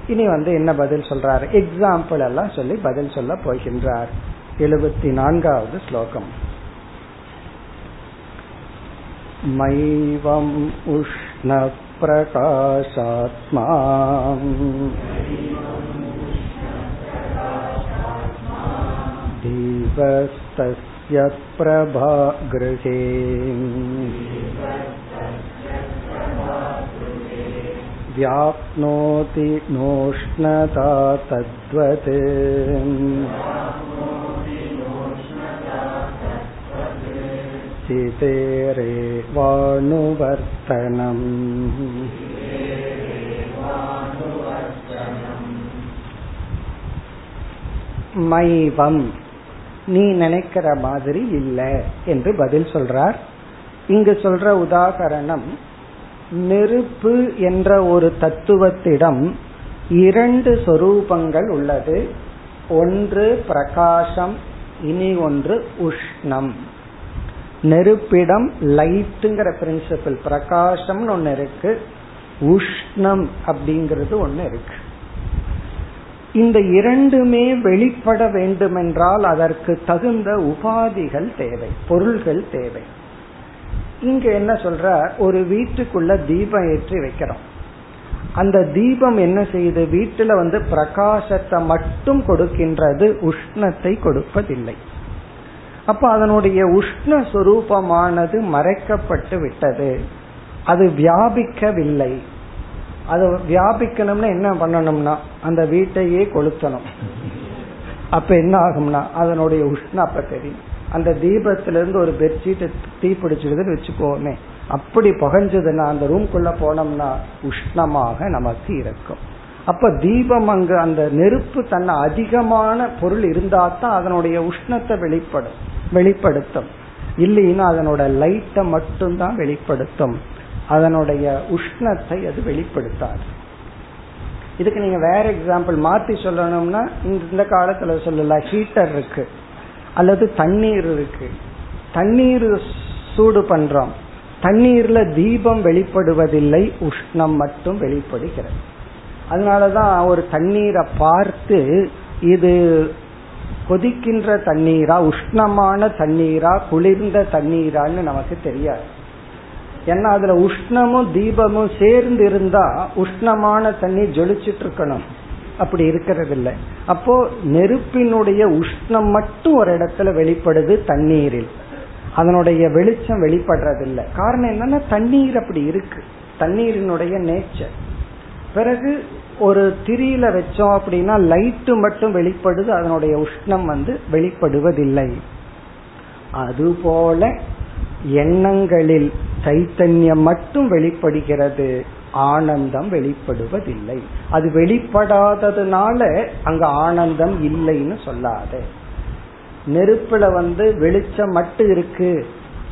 இனி வந்து என்ன பதில் சொல்றார்? எக்ஸாம்பிள் எல்லாம் சொல்லி பதில் சொல்ல போகின்றார். எழுபத்தி நான்காவது ஸ்லோகம். मैवम् उष्णप्रकाशात्मा दीपस्तस्य प्रभागृहे व्याप्नोति नोष्णता तद्वत् சிதேரேவானுவர்த்தனம் மைவம். நீ நினைக்கிற மாதிரி இல்லை என்று பதில் சொல்றார். இங்கு சொல்ற உதாகரணம் நெருப்பு என்ற ஒரு தத்துவத்திடம் இரண்டு சொரூபங்கள் உள்ளது. ஒன்று பிரகாசம் இனி ஒன்று உஷ்ணம். நெருப்பிடம் லைட்டுங்கிற பிரின்சிபிள் பிரகாசம்னு ஒன்னு இருக்கு உஷ்ணம் அப்படிங்கிறது ஒன்னு இருக்கு. இந்த இரண்டுமே வெளிப்பட வேண்டுமென்றால் அதற்கு தகுந்த உபாதிகள் தேவை பொருள்கள் தேவை. இங்க என்ன சொல்ற ஒரு வீட்டுக்குள்ள தீபம் ஏற்றி வைக்கிறோம். அந்த தீபம் என்ன செய்யுது? வீட்டுல வந்து பிரகாசத்தை மட்டும் கொடுக்கின்றது உஷ்ணத்தை கொடுப்பதில்லை. அப்ப அதனுடைய உஷ்ண சுரூபமானது மறைக்கப்பட்டு விட்டது. அது வியாபிக்கவில்லை. அது வியாபிக்கணும்னா என்ன பண்ணணும்னா அந்த வீட்டையே கொளுத்தணும். அப்ப என்ன ஆகும்னா அதனுடைய உஷ்ணம் அப்ப தெரியும். அந்த தீபத்திலிருந்து ஒரு பெட்ஷீட் தீ பிடிச்சிடுதுன்னு வச்சுக்கோமே அப்படி புகஞ்சதுன்னா அந்த ரூம்குள்ள போனோம்னா உஷ்ணமாக நமக்கு இருக்கும். அப்ப தீபம் அங்கு அந்த நெருப்பு தன்னை அதிகமான பொருள் இருந்தா தான் அதனுடைய உஷ்ணத்தை வெளிப்படும். வெளிப்படுத்தும். இல்லைன்னா அதனோட லைட்டை மட்டும்தான் வெளிப்படுத்தும். அதனுடைய உஷ்ணத்தை அது வெளிப்படுத்தாது. இதுக்கு நீங்க வேற எக்ஸாம்பிள் மாத்தி சொல்லணும்னா இந்த காலத்துல சொல்லல ஹீட்டர் இருக்கு. அல்லது தண்ணீர் இருக்கு. தண்ணீர் சூடு பண்றோம். தண்ணீர்ல தீபம் வெளிப்படுவதில்லை உஷ்ணம் மட்டும் வெளிப்படுகிறது. அதனாலதான் ஒரு தண்ணீரை பார்த்து இது கொதிக்கின்ற தண்ணீரா உஷ்ணமான தண்ணீரா குளிர்ந்த தண்ணீரான்னு நமக்கு தெரியாது. ஏன்னா அதுல உஷ்ணமும் தீபமும் சேர்ந்து இருந்தா உஷ்ணமான தண்ணி ஜொலிச்சிட்டு இருக்கணும் அப்படி இருக்கிறது இல்லை அப்போ நெருப்பினுடைய உஷ்ணம் மட்டும் ஒரு இடத்துல வெளிப்படுது தண்ணீரில். அதனுடைய வெளிச்சம் வெளிப்படுறதில்லை. காரணம் என்னன்னா தண்ணீர் அப்படி இருக்கு. தண்ணீரினுடைய நேச்சர் பிறகு ஒரு திரியில வச்சோம் அப்படின்னா லைட்டு மட்டும் வெளிப்படுது அதனுடைய உஷ்ணம் வந்து வெளிப்படுவதில்லை. அதுபோல எண்ணங்களில் சைத்தன்யம் மட்டும் வெளிப்படுகிறது ஆனந்தம் வெளிப்படுவதில்லை. அது வெளிப்படாததுனால அங்க ஆனந்தம் இல்லைன்னு சொல்லாத. நெருப்புல வந்து வெளிச்சம் மட்டும் இருக்கு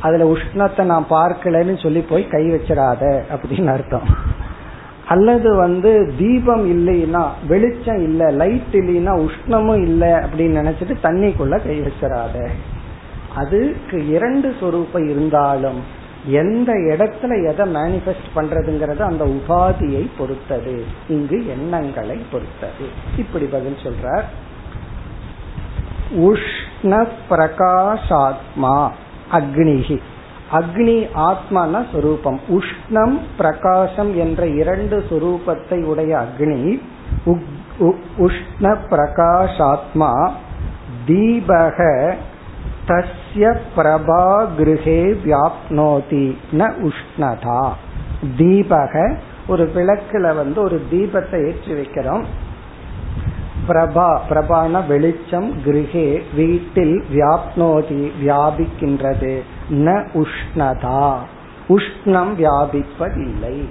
அதுல உஷ்ணத்தை நான் பார்க்கலன்னு சொல்லி போய் கை வச்சிடாத அப்படின்னு அர்த்தம். அல்லது வந்து தீபம் இல்லைன்னா வெளிச்சம் இல்ல லைட் இல்லைன்னா உஷ்ணமும் இல்லை அப்படின்னு நினைச்சிட்டு தண்ணிக்குள்ள கை வச்சிடாத அதுக்கு இரண்டு சொரூப்பம் இருந்தாலும் எந்த இடத்துல எதை மேனிபெஸ்ட் பண்றதுங்கிறது அந்த உபாதியை பொறுத்தது. இங்கு எண்ணங்களை பொறுத்தது. இப்படி பதில் சொல்றார். உஷ்ண பிரகாஷாத்மா அக்னிகி அக்னி ஆத்மான சொரூபம். உஷ்ணம் பிரகாசம் என்ற இரண்டு சொரூபத்தை உடைய அக்னி உஷ்ண பிரகாஷாத்மா தீபக தஸ்ய பிரபா கிருஹே வியாப்னோதி ந உஷ்ணதா. தீபக ஒரு விளக்குல வந்து ஒரு தீபத்தை ஏற்றி வைக்கிறோம். பிரபா பிரபான வெளிச்சம் கிருஹே வீட்டில் வியாப்னோதி வியாபிக்கின்றது. ந உஷ்ணதா. உஷ்ணம் வியாபிப்பதில்லை.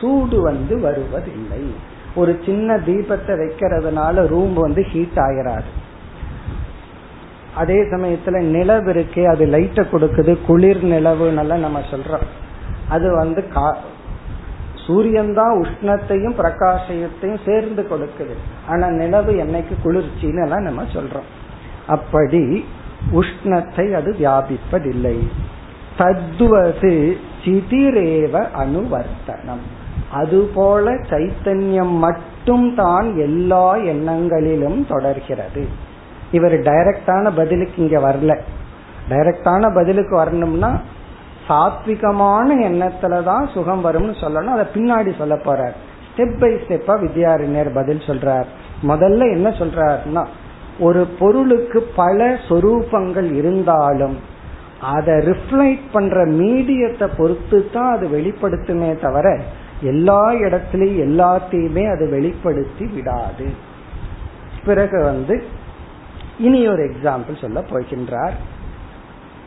சூடு வந்து வருவதில்லை. ஒரு சின்ன தீபத்தை வைக்கிறதுனால ரூம் வந்து ஹீட் ஆகிறாரு அதே சமயத்துல நிலவு இருக்கே அது லைட்டை கொடுக்குது. குளிர் நிலவுன்னு நம்ம சொல்றோம். அது வந்து சூரியன் தான் உஷ்ணத்தையும் பிரகாசத்தையும் சேர்ந்து கொடுக்குது. ஆனா நிலவு என்னைக்கு குளிர்ச்சின்னு எல்லாம் நம்ம சொல்றோம். அப்படி உஷ்ணத்தை அது வியாபிப்பதில்லை. தத்துவது சிதிரேவ அனுவர்த்தனம். அதுபோல சைத்தன்யம் மட்டும் தான் எல்லா எண்ணங்களிலும் தொடர்கிறது. இவர் டைரக்டான பதிலுக்கு இங்க வரல. டைரக்டான பதிலுக்கு வரணும்னா சாத்விகமான எண்ணத்துலதான் சுகம் வரும்னு சொல்லணும். அதை பின்னாடி சொல்ல போறார். ஸ்டெப் பை ஸ்டெப்பா வித்யாரண்யர் பதில் சொல்றார். முதல்ல என்ன சொல்றாருன்னா ஒரு பொருளுக்கு பல சொரூபங்கள் இருந்தாலும் அதை ரிஃப்ளைட் பண்ற மீடியத்தை பொறுத்து தான் அது வெளிப்படுத்துமே தவிர எல்லா இடத்திலையும் எல்லாத்தையுமே அது வெளிப்படுத்தி விடாது. பிறகு வந்து இனி ஒரு எக்ஸாம்பிள் சொல்ல போகின்றார்.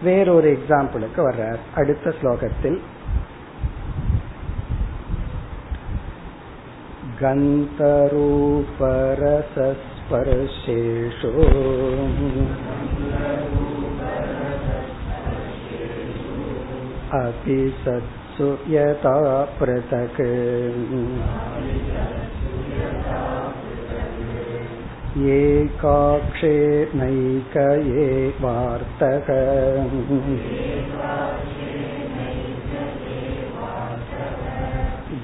வேறொரு எக்ஸாம்பிளுக்கு வர்றார். அடுத்த ஸ்லோகத்தில் गन्तरूपरसस्पर्शेषु अपि सत्सु यथा पृथक् एकाक्षे नैक एवार्तक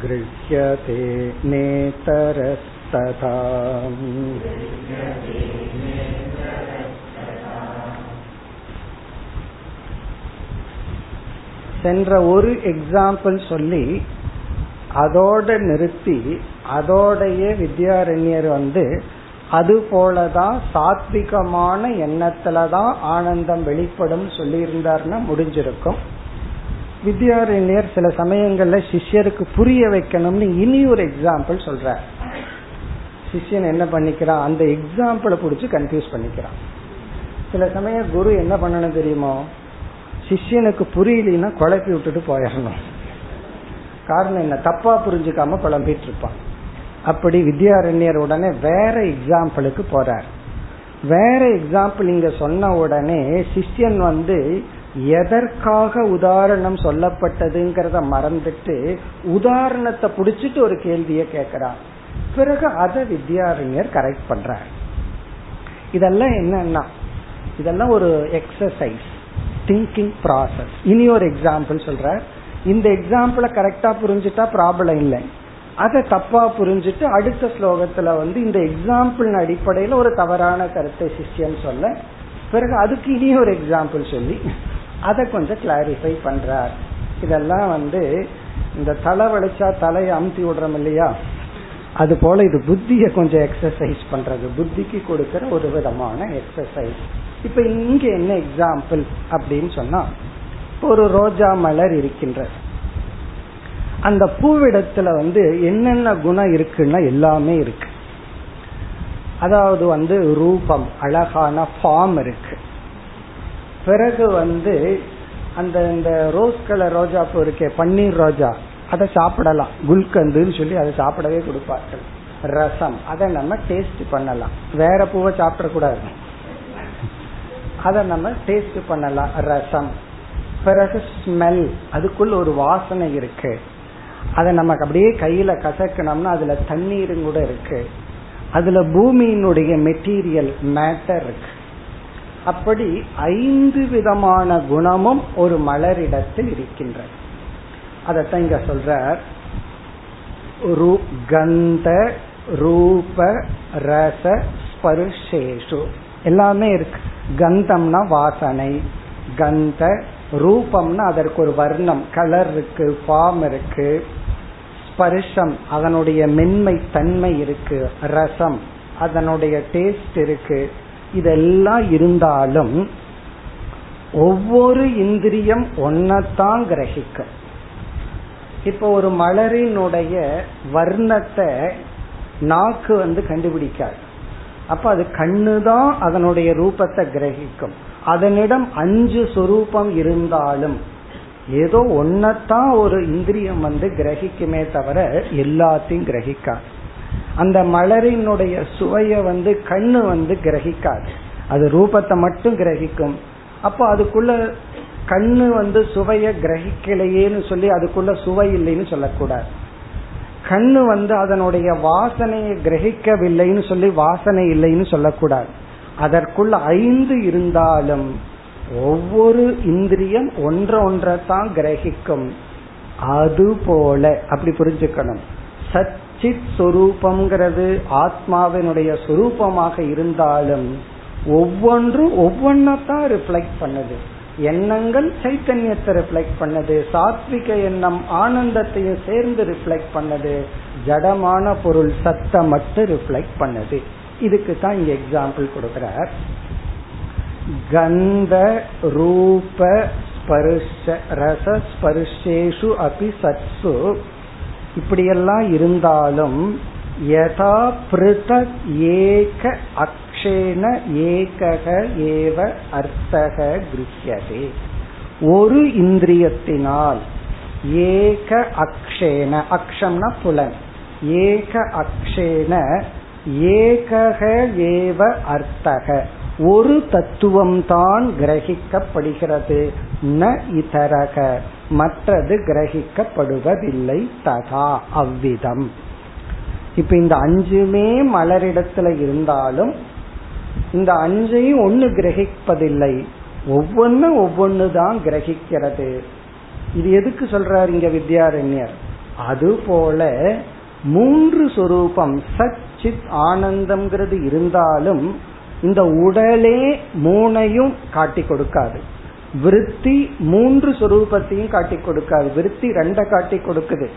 गृह्यते नेतरस्तथा சென்ற ஒரு எக்ஸாம்பிள் சொல்லி அதோட நிறுத்தி அதோடைய வித்யாரண்யர் வந்து அது போலதான் சாத்விகமான எண்ணத்துலதான் ஆனந்தம் வெளிப்படும் சொல்லியிருந்தார்னா முடிஞ்சிருக்கும் வித்யாரண்யர் சில சமயங்கள்ல சிஷ்யருக்கு புரிய வைக்கணும்னு இனி ஒரு எக்ஸாம்பிள் சொல்ற சிஷ்யன் என்ன பண்ணிக்கிறான்? அந்த எக்ஸாம்பிளை பிடிச்சி கன்ஃபியூஸ் பண்ணிக்கிறான். சில சமயம் குரு என்ன பண்ணணும் தெரியுமோ? சிஷ்யனுக்கு புரியலன்னா குழப்பி விட்டுட்டு போயிடணும். காரணம் என்ன? தப்பா புரிஞ்சுக்காம குழம்பிட்டு இருப்பான் அப்படி வித்யாரண்யர் உடனே வேற எக்ஸாம்பிளுக்கு போறார். வேற எக்ஸாம்பிள் இங்க சொன்ன உடனே சிஷ்யன் வந்து எதற்காக உதாரணம் சொல்லப்பட்டதுங்கிறத மறந்துட்டு உதாரணத்தை புடிச்சிட்டு ஒரு கேள்வியை கேட்கிறார் பிறகு அதை வித்யாரண்யர் கரெக்ட் பண்றார். இதெல்லாம் என்னன்னா இதெல்லாம் ஒரு எக்ஸசைஸ் திங்கிங் ப்ராசஸ் இனி ஒரு எக்ஸாம்பிள் சொல்ற இந்த எக்ஸாம்பிளை கரெக்டா புரிஞ்சுட்டா ப்ராப்ளம் இல்லை. அதை தப்பா புரிஞ்சுட்டு அடுத்த ஸ்லோகத்துல வந்து இந்த எக்ஸாம்பிள் அடிப்படையில ஒரு தவறான கருத்தை சிஷ்யன் சொல்ல பிறகு அதுக்கு இனி ஒரு எக்ஸாம்பிள் சொல்லி அதை கொஞ்சம் கிளாரிஃபை பண்றார். இதெல்லாம் வந்து இந்த தலை வளைச்சா தலையை அமுத்தி விடுறோம் இல்லையா? அது போல இது புத்திய கொஞ்சம் எக்ஸசைஸ் பண்றது. புத்திக்கு கொடுக்கிற ஒரு விதமான எக்ஸசைஸ் இப்ப இங்க என்ன எக்ஸாம்பிள் அப்படின்னு சொன்னா ஒரு ரோஜா மலர் இருக்கின்றது. அந்த பூவிடத்துல வந்து என்னென்ன குணம் இருக்குன்னா எல்லாமே இருக்கு. அதாவது வந்து ரூபம் அழகான ஃபார்ம் இருக்கு. பிறகு வந்து அந்த இந்த ரோஸ் கலர் ரோஜா இருக்கே பன்னீர் ரோஜா அதை சாப்பிடலாம். குல்கந்துன்னு சொல்லி அதை சாப்பிடவே கொடுப்பார்கள். ரசம் அதை நம்ம டேஸ்ட் பண்ணலாம். வேற பூவை சாப்பிடக்கூடாது. அதை நம்ம டேஸ்ட் பண்ணலாம். ரசம். பிறகு ஸ்மெல் அதுக்குள்ள ஒரு வாசனை இருக்கு. அதை நமக்கு அப்படியே கையில கசக்கணும்னா அதுல தண்ணீரும் கூட இருக்கு. அதுல பூமியினுடைய மெட்டீரியல் மேட்டர் இருக்கு. அப்படி ஐந்து விதமான குணமும் ஒரு மலரிடத்தில் இருக்கின்றது. அதத்தான் இங்க சொல்ற கந்த ரூப ரச ஸ்பர்ஷேஷு. எல்லாமே இருக்கு. கந்தம்னா வாசனை. கந்த ரூபம்னா அதற்கு ஒரு வர்ணம். கலர் இருக்கு ஃபார்ம் இருக்கு. ஸ்பர்ஷம் அதனுடைய மென்மை தன்மை இருக்கு. ரசம் அதனுடைய டேஸ்ட் இருக்கு. இதெல்லாம் இருந்தாலும் ஒவ்வொரு இந்திரியம் ஒன்னத்தான் கிரகிக்கும் இப்போ ஒரு மலரினுடைய வர்ணத்தை நாக்கு வந்து கண்டுபிடிக்காது. அப்ப அது கண்ணுதான் அதனுடைய ரூபத்தை கிரகிக்கும். அதனிடம் அஞ்சு சொரூபம் இருந்தாலும் ஏதோ ஒன்னத்தான் ஒரு இந்திரியம் வந்து கிரகிக்குமே தவிர எல்லாத்தையும் கிரகிக்காது. அந்த மலரினுடைய சுவைய வந்து கண்ணு வந்து கிரகிக்காது. அது ரூபத்தை மட்டும் கிரகிக்கும். அப்போ அதுக்குள்ள கண்ணு வந்து சுவைய கிரகிக்கலையேன்னு சொல்லி அதுக்குள்ள சுவை இல்லைன்னு சொல்லக்கூடாது. கண்ணு வந்து அதனுடைய வாசனையை கிரகிக்கவில்லைன்னு சொல்லி வாசனை இல்லைன்னு சொல்லக்கூடாது. அதற்குள்ள ஐந்து இருந்தாலும் ஒவ்வொரு இந்திரியம் ஒன்ற ஒன்றை தான் கிரகிக்கும். அது போல அப்படி புரிஞ்சுக்கணும். சச்சித் சொரூபம்ங்கிறது ஆத்மாவினுடைய சொரூபமாக இருந்தாலும் ஒவ்வொன்றும் ஒவ்வொன்னதான் ரிஃப்ளெக்ட் பண்ணுது. எண்ணங்கள் சைத்தன்யத்தை ரிஃப்ளெக்ட் பண்ணது. சாத்விக எண்ணம் ஆனந்தத்தையும் சேர்ந்து ரிஃப்ளெக்ட் பண்ணது. ஜடமான பொருள் சத்த மட்டும் ரிஃப்ளெக்ட் பண்ணது. இதுக்கு தான் இங்க எக்ஸாம்பிள் கொடுக்கிறார். கந்த ரூப ஸ்பர்ஷ ரச ஸ்பர்ஷேஷு அபி சத்சு இப்படியெல்லாம் இருந்தாலும் யதா பிருதக் ஏக அக்ஷேன ஏகக ஏவ அர்த்தக கிருஹ்யதே. ஒரு இந்திரியத்தினால் ஏக அக்ஷேன அக்ஷம்னா புலன். ஏக அக்ஷேன ஏகக ஏவ அர்த்தக. ஒரு தத்துவம்தான் கிரகிக்கப்படுகிறது. ந இதரக மற்றது கிரகிக்கப்படுவதில்லை ததா அவ்விதம். இப்ப இந்த அஞ்சுமே மலரிடத்துல இருந்தாலும் இந்த அஞ்சையும் ஒன்னு கிரகிப்பதில்லை. ஒவ்வொன்னு ஒவ்வொன்னு தான் கிரகிக்கிறது. இது எதுக்கு சொல்றாரு இங்க வித்யாரண்யர்? அது போல மூன்று சொரூபம் சச்சித் ஆனந்தம்ங்கிறது இருந்தாலும் இந்த உடலே மூனையும் காட்டி கொடுக்காது. விருத்தி மூன்று சொரூபத்தையும் காட்டி கொடுக்காது. விருத்தி ரெண்ட காட்டி கொடுக்குது.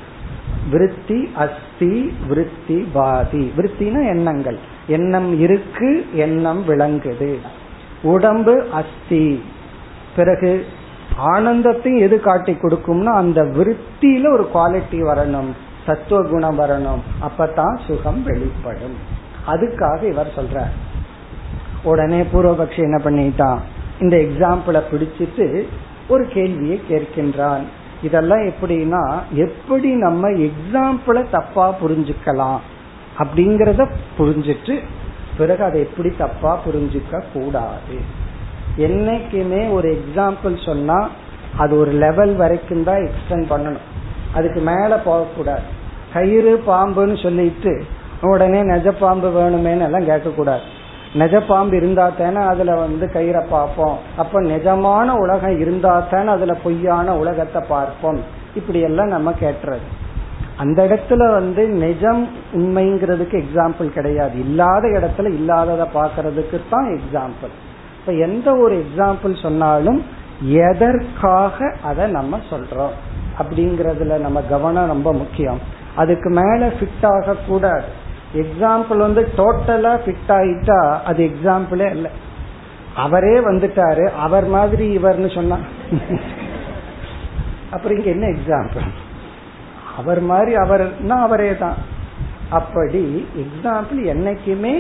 விருத்தி அஸ்தி விருத்தி பாதி. விருத்தினா எண்ணங்கள். எண்ணம் இருக்கு எண்ணம் விளங்குது. உடம்பு அஸ்தி. பிறகு ஆனந்தத்தையும் எது காட்டி கொடுக்கும்னா அந்த விருத்தியில ஒரு குவாலிட்டி வரணும். சத்துவ குணம் வரணும். அப்பதான் சுகம் வெளிப்படும். அதுக்காக இவர் சொல்றார். உடனே பூர்வபக்ஷி என்ன பண்ணிட்டான்? இந்த எக்ஸாம்பிளை பிடிச்சிட்டு ஒரு கேள்வியை கேட்கின்றான். இதெல்லாம் எப்படின்னா எப்படி நம்ம எக்ஸாம்பிளை தப்பா புரிஞ்சுக்கலாம் அப்படிங்கறத புரிஞ்சிட்டு பிறகு அதை எப்படி தப்பா புரிஞ்சுக்க கூடாது. என்னைக்குமே ஒரு எக்ஸாம்பிள் சொன்னா அது ஒரு லெவல் வரைக்கும் தான் எக்ஸ்டென்ட் பண்ணணும். அதுக்கு மேல போகக்கூடாது. கயிறு பாம்புன்னு சொல்லிட்டு உடனே நெஜ பாம்பு வேணுமேன்னு எல்லாம் கேட்கக்கூடாது. நெஜ பாம்பு இருந்தா தானே அதுல வந்து கயிறை பார்ப்போம். அப்ப நிஜமான உலகம் இருந்தா தானே அதுல பொய்யான உலகத்தை பார்ப்போம். இப்படி எல்லாம் நம்ம கேட்டுறது. அந்த இடத்துல வந்து நிஜம் உண்மைங்கிறதுக்கு எக்ஸாம்பிள் கிடையாது. இல்லாத இடத்துல இல்லாததை பாக்குறதுக்கு தான் எக்ஸாம்பிள் இப்ப எந்த ஒரு எக்ஸாம்பிள் சொன்னாலும் எதற்காக அதை நம்ம சொல்றோம்? அப்படிங்கறதுல நம்ம கவனம் ரொம்ப முக்கியம். அதுக்கு மேல ஃபிட் ஆக கூடாது எக்ஸாம்பிள் வந்து டோட்டலா ஃபிட் ஆயிட்டா அது எக்ஸாம்பிளே இல்ல அவரே வந்துட்டாரு அவர் மாதிரி இவர்னு சொன்னா. அப்புறம் இங்க என்ன எக்ஸாம்பிள் அவர் மாதிரி அவர்னா அவரே தான். அப்படி எக்ஸாம்பிள் என்னைக்குமே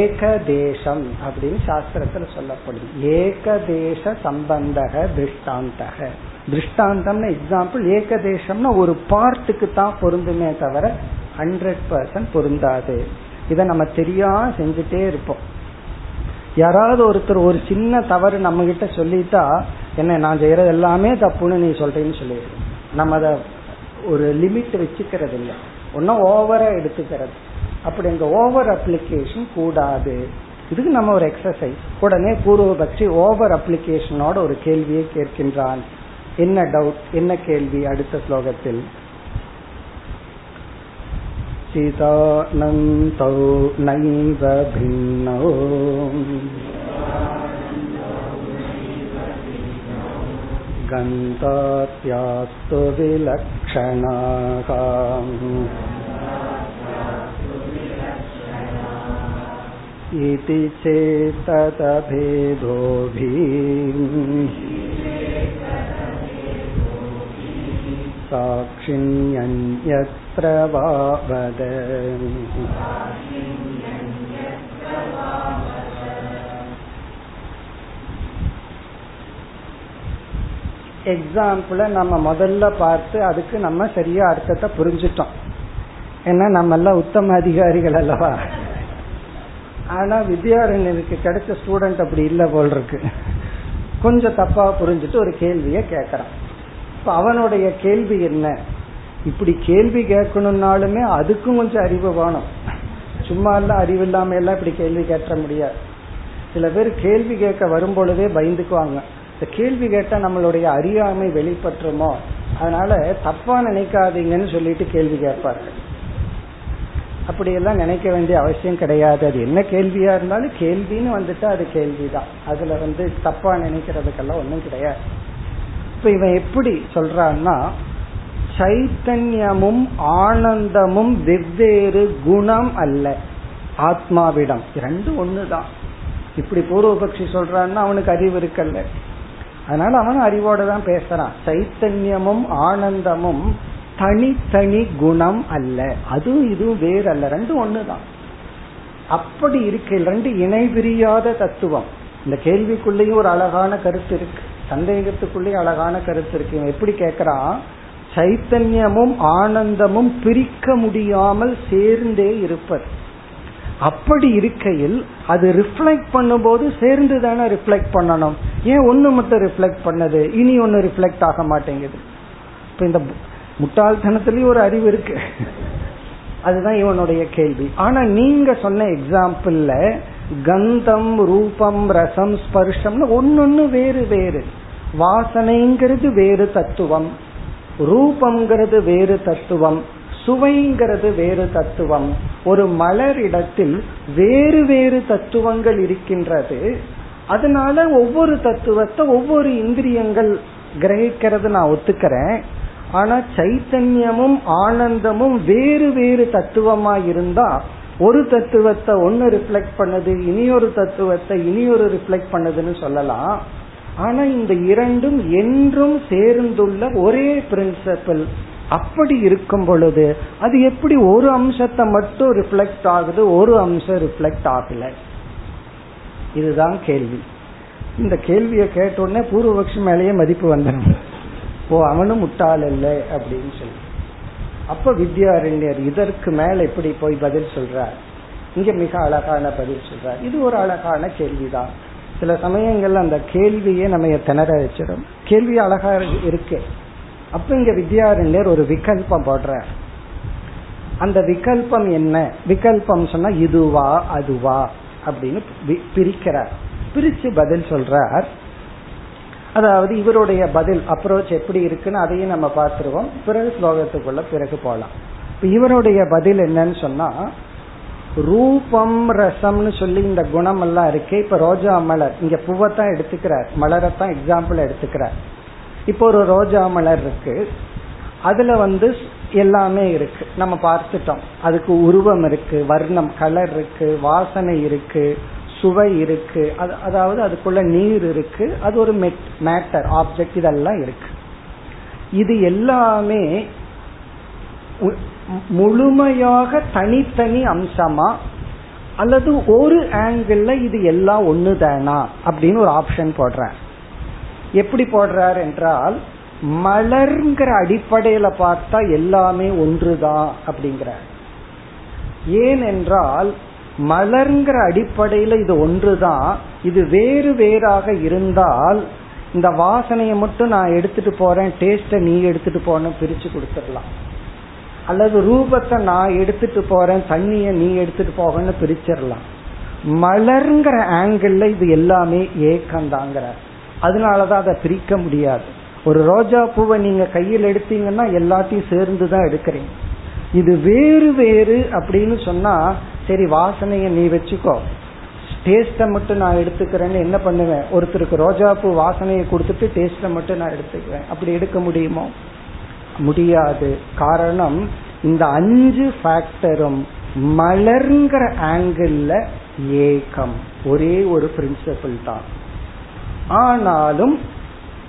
ஏகதேசம் அப்படின்னு சாஸ்திரத்துல சொல்லப்படுது. ஏகதேச சம்பந்தக திருஷ்டாந்தக. திருஷ்டாந்தம்னு எக்ஸாம்பிள் ஏகதேசம்னா ஒரு பார்ட்டுக்கு தான் பொருந்துமே தவிர ஹண்ட்ரட் பர்சன்ட் பொருந்தாது. இதை நம்ம தெரியாம செஞ்சுட்டே இருப்போம். யாராவது ஒருத்தர் ஒரு சின்ன தவறு நம்ம கிட்ட சொல்லிட்டா என்ன நான் செய்யறது எல்லாமே தப்புன்னு நீ சொல்றேன்னு சொல்லிடுறோம் நம்ம அதை ஒரு லிமிட் வச்சுக்கிறது இல்லை ஒன்னும் ஓவரா எடுத்துக்கிறது. அப்படி இந்த ஓவர் அப்ளிகேஷன் கூடாது. இதுக்கு நம்ம ஒரு எக்ஸசைஸ் உடனே பூர்வபக்ஷி ஓவர் அப்ளிகேஷனோட ஒரு கேள்வியை கேட்கின்றான். என்ன டவுட் என்ன கேள்வி? அடுத்த ஸ்லோகத்தில். चिदानन्तौ नैव भिन्नौ गन्धात्यास्तु विलक्षणाः इति चेततभेदोभिः साक्षिण्यन्यत्र वा वद எக்ஸாம்பிள நம்ம முதல்ல பார்த்து அதுக்கு நம்ம சரியா அர்த்தத்தை புரிஞ்சிட்டோம் ஏன்னா நம்ம எல்லாம் உத்தம அதிகாரிகள் அல்லவா ஆனா வித்யாரண்யனுக்கு கிடைச்ச ஸ்டூடெண்ட் அப்படி இல்லை போல் இருக்கு கொஞ்சம் தப்பா புரிஞ்சுட்டு ஒரு கேள்விய கேட்கறான் இப்ப அவனுடைய கேள்வி என்ன? இப்படி கேள்வி கேட்கணும்னாலுமே அதுக்கும் கொஞ்சம் அறிவு வேணும். சும்மா எல்லாம் அறிவு இல்லாம எல்லாம் இப்படி கேள்வி கேட்ட முடியாது. சில பேர் கேள்வி கேட்க வரும் பொழுதே பயந்துக்குவாங்க. இந்த கேள்வி கேட்டா நம்மளுடைய அறியாமை வெளிப்பட்டுருமோ? அதனால தப்பா நினைக்காதீங்கன்னு சொல்லிட்டு கேள்வி கேட்பார்கள். அப்படியெல்லாம் நினைக்க வேண்டிய அவசியம் கிடையாது. அது என்ன கேள்வியா இருந்தாலும் கேள்வின்னு வந்துட்டு அது கேள்விதான். அதுல வந்து தப்பா நினைக்கிறதுக்கெல்லாம் ஒன்றும் கிடையாது. இப்ப இவன் எப்படி சொல்றான்னா சைத்தன்யமும் ஆனந்தமும் வெவ்வேறு குணம் அல்ல ஆத்மாவிடம். ரெண்டும் ஒண்ணுதான். இப்படி பூர்வபக்ஷி சொல்றான்னா அவனுக்கு அறிவு இருக்கல்ல. அதனால அவன் அறிவோட தான் பேசுறான். சைத்தன்யமும் ஆனந்தமும் தனித்தனி குணம் அல்ல. அதுவும் இதுவும் வேறு அல்ல ரெண்டும் ஒண்ணுதான். அப்படி இருக்க ரெண்டு இணை பிரியாத தத்துவம். இந்த கேள்விக்குள்ளேயும் ஒரு அழகான கருத்து இருக்கு. சந்தேகத்துக்குள்ளே அழகான கருத்து இருக்கு. எப்படி கேக்குறான் சைத்தன்யமும் ஆனந்தமும் பிரிக்க முடியாமல் சேர்ந்தே இருப்பது. அப்படி இருக்கையில் அது ரிஃப்ளெக்ட் பண்ணும்போது சேர்ந்து தானே ரிஃப்ளெக்ட் பண்ணணும். ஏன் ஒன்று மட்டும் ரிஃப்ளெக்ட் பண்ணது? இனி ஒன்று ரிஃப்ளெக்ட் ஆக மாட்டேங்குது. இப்போ இந்த முட்டாள்தனத்துலேயும் ஒரு அறிவு இருக்கு. அதுதான் இவனுடைய கேள்வி. ஆனா நீங்க சொன்ன எக்ஸாம்பிள்ல கந்தம் ரூபம் ரசம் ஸ்பர்ஷம்னு ஒன்னொன்னு வேறு வேறு. வாசனைங்கிறது வேறு தத்துவம். ரூபம்ங்கிறது வேறு தத்துவம். சுவைங்கிறது வேறு தத்துவம். ஒரு மலர் இடத்தில் வேறு வேறு தத்துவங்கள் இருக்கின்றது. அதனால ஒவ்வொரு தத்துவத்தை ஒவ்வொரு இந்திரியங்கள் கிரகிக்கிறது நான் ஒத்துக்கிறேன். ஆனா சைத்தன்யமும் ஆனந்தமும் வேறு வேறு தத்துவமா இருந்தா ஒரு தத்துவத்தை ஒன்னு ரிஃப்ளெக்ட் பண்ணுது இனியொரு தத்துவத்தை இனியொரு ரிஃப்ளெக்ட் பண்ணுதுன்னு சொல்லலாம். ஆனா இந்த இரண்டும் என்றும் சேர்ந்துள்ள ஒரே பிரின்சிபல் அப்படி இருக்கும் பொழுது அது எப்படி ஒரு அம்சத்தை மட்டும் ரிஃப்ளெக்ட் ஆகுது ஒரு அம்சம் ரிஃப்ளெக்ட் ஆகல? இதுதான் கேள்வி. இந்த கேள்வியை கேட்ட உடனே பூர்வபக்ஷி மேலேயே மதிப்பு வந்துடும் ஓ அவனும் முட்டாள் இல்லை அப்படின்னு சொல்லி. அப்ப வித்யாரண்யர் இதற்கு மேல எப்படி போய் பதில் சொல்றார்? இங்க மிக அழகான பதில் சொல்றார். இது ஒரு அழகான கேள்விதான். சில சமயங்கள்ல அந்த கேள்வியே நம்ம திணற வச்சிடும். கேள்வி அழகா இருக்கு. அப்ப இங்க வித்யாரண்யர் ஒரு விகல்பம் போடுற அந்த விகல்பம் என்ன? விகல்பம் சொன்னா இதுவா அதுவா அப்படின்னு பிரிக்கிறார். பிரிச்சு பதில் சொல்றார். அதாவது இவருடைய பதில் அப்ரோச் எப்படி இருக்குன்னு அதையும் நம்ம பார்த்துருவோம். பிறகு ஸ்லோகத்துக்குள்ள பிறகு போகலாம் இப்ப இவருடைய பதில் என்னன்னு சொன்னா ரூபம் ரசம்னு சொல்லி இந்த குணம் எல்லாம் இருக்கு இப்ப ரோஜா மலர் இங்க பூவைத்தான் எடுத்துக்கிறார். மலரைத்தான் எக்ஸாம்பிள் எடுத்துக்கிறார். இப்போ ஒரு ரோஜா மலர் இருக்கு. அதுல வந்து எல்லாமே இருக்கு. நம்ம பார்த்துட்டோம். அதுக்கு உருவம் இருக்கு வர்ணம் கலர் இருக்கு வாசனை இருக்கு. சுவை இருக்கு. அதாவது அதுக்குள்ள நீர் இருக்கு. அது ஒரு மேட்டர் ஆப்ஜெக்ட் இதெல்லாம் இருக்கு. இது எல்லாமே முழுமையாக தனித்தனி அம்சமா அல்லது ஒரு ஆங்கிள் இது எல்லாம் ஒண்ணு தானா அப்படின்னு ஒரு ஆப்ஷன் போடுறார். எப்படி போடுறார் என்றால் மலர்ங்கிற அடிப்படையில பார்த்தா எல்லாமே ஒன்றுதான் அப்படிங்கிறார். ஏனென்றால் மலர்ங்கிற அடிப்படையில இது ஒன்றுதான். இது வேறு வேறாக இருந்தால் இந்த வாசனையை மட்டும் நான் எடுத்துட்டு போறேன் டேஸ்ட நீ எடுத்துட்டு போன பிரிச்சு கொடுத்துடலாம். அல்லது ரூபத்தை நான் எடுத்துட்டு போறேன் தண்ணிய நீ எடுத்துட்டு போகன்னு பிரிச்சிடலாம். மலர்ங்கிற ஆங்கிள் இது எல்லாமே ஏக்கந்தாங்கிற அதனாலதான் அதை பிரிக்க முடியாது. ஒரு ரோஜா பூவை நீங்க கையில் எடுத்தீங்கன்னா எல்லாத்தையும் சேர்ந்து தான் எடுக்கிறீங்க. இது வேறு வேறு அப்படின்னு சொன்னா சரி வாசனைய நீ வச்சுக்கோ. டேஸ்ட மட்டும் நான் எடுத்துக்கிறேன்னு என்ன பண்ணுவேன்? ஒருத்தருக்கு ரோஜா பூ வாசனையை கொடுத்துட்டு டேஸ்ட மட்டும் நான் எடுத்துக்குவேன். அப்படி எடுக்க முடியுமோ? முடியாது. காரணம் இந்த அஞ்சு ஃபேக்டரும் மலர்ங்கிற ஆங்கிள் ஏகம் ஒரே ஒரு பிரின்சிபிள் தான். ஆனாலும்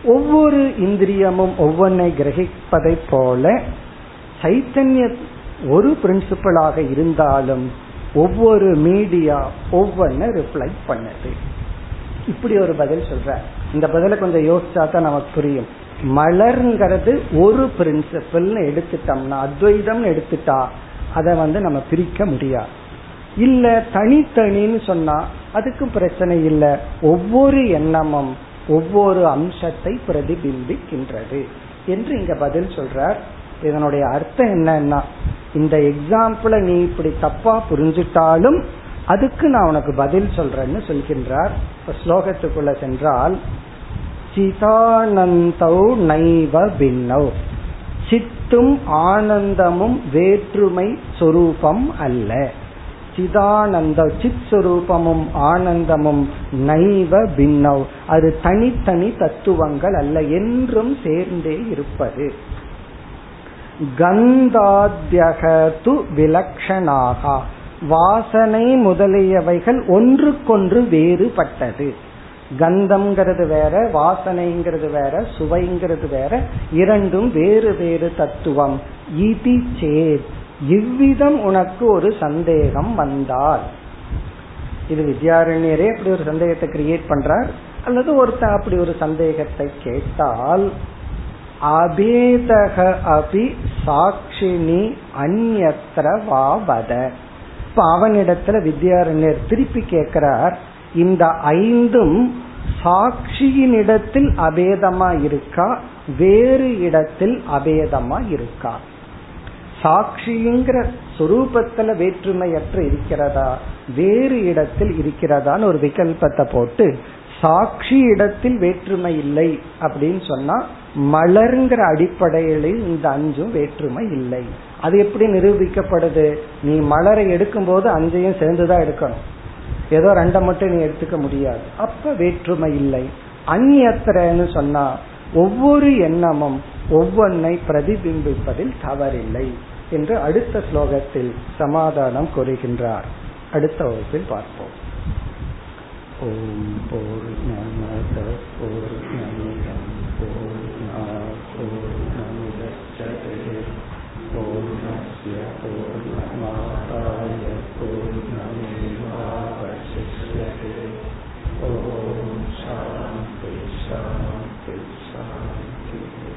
ஒவ்வொரு இந்திரியமும் ஒவ்வொன்றை கிரகிப்பதை போல சைத்தன்ய ஒரு பிரின்சிபலாக இருந்தாலும் ஒவ்வொரு மீடியா ஒவ்வொன்னு ரிப்ளை பண்ணது. இப்படி ஒரு பதில் சொல்ற இந்த பதில கொஞ்சம் யோசிச்சா தான் நமக்கு புரியும். மலர்ங்கிறது ஒரு பிரின்சிபல்னு எடுத்துட்டோம்னா அத்வைதம் எடுத்துட்டா அதை வந்து நம்ம பிரிக்க முடியாது. இல்ல தனித்தனின்னு சொன்னா அதுக்கும் பிரச்சனை இல்லை. ஒவ்வொரு எண்ணமும் ஒவ்வொரு அம்சத்தை பிரதிபிம்பிக்கின்றது. என்று இங்க பதில் சொல்றார். இதனுடைய அர்த்தம் என்னன்னா இந்த எக்ஸாம்பிள நீ இப்படி தப்பா புரிஞ்சிட்டாலும் அதுக்கு நான் உனக்கு பதில் சொல்றேன்னு சொல்கின்றார். ஸ்லோகத்துக்குள்ள சென்றால் சிதானந்தௌ நைவ பின்னௌ. சித்தும் ஆனந்தமும் வேற்றுமை சொரூபம் அல்ல. சிதானந்த சித் சுரூபமும் ஆனந்தமும் நைவ பின்னவ் அது தனித்தனி தத்துவங்கள் அல்ல என்றும் சேர்ந்தே இருப்பது. கந்தாத்யகது விலக்ஷனாக. வாசனை முதலியவைகள் ஒன்றுக்கொன்று வேறுபட்டது. கந்தம்ங்கிறது வேற வாசனைங்கிறது வேற சுவைங்கிறது வேற இரண்டும் வேறு வேறு தத்துவம். இதி சேத். இவ்விதம் உனக்கு ஒரு சந்தேகம் வந்தால். இது வித்யாரண்யரே அப்படி ஒரு சந்தேகத்தை கிரியேட் பண்றார். அல்லது ஒருத்தன் அப்படி ஒரு சந்தேகத்தை கேட்டால் அபேதக அபி சாட்சினி அந்நத்திர வாவத. இப்ப அவனிடத்துல வித்யாரண்யர் திருப்பி கேட்கிறார் இந்த ஐந்தும் சாட்சியினிடத்தில் அபேதமா இருக்கா வேறு இடத்தில் அபேதமா இருக்கா? சாட்சிங்கிற சொரூபத்துல வேற்றுமையற்று இருக்கிறதா வேறு இடத்தில் இருக்கிறதான்னு ஒரு விகல்பத்தை போட்டு சாட்சி இடத்தில் வேற்றுமை இல்லை அப்படின்னு சொன்னா மலர்ங்கிற அடிப்படையில் இந்த அஞ்சும் வேற்றுமை இல்லை. அது எப்படி நிரூபிக்கப்படுது? நீ மலரை எடுக்கும் போது அஞ்சையும் சேர்ந்துதான் எடுக்கணும். ஏதோ ரெண்டை மட்டும் நீ எடுத்துக்க முடியாது. அப்ப வேற்றுமை இல்லை. அந்நியத்திரன்னு சொன்னா ஒவ்வொரு எண்ணமும் ஒவ்வொன்னை பிரதிபிம்பிப்பதில் தவறில்லை என்று அடுத்த ஸ்லோகத்தில் சமாதானம் கூறுகின்றார். அடுத்த வகுப்பில் பார்ப்போம். ஓம் போர் நமத போர்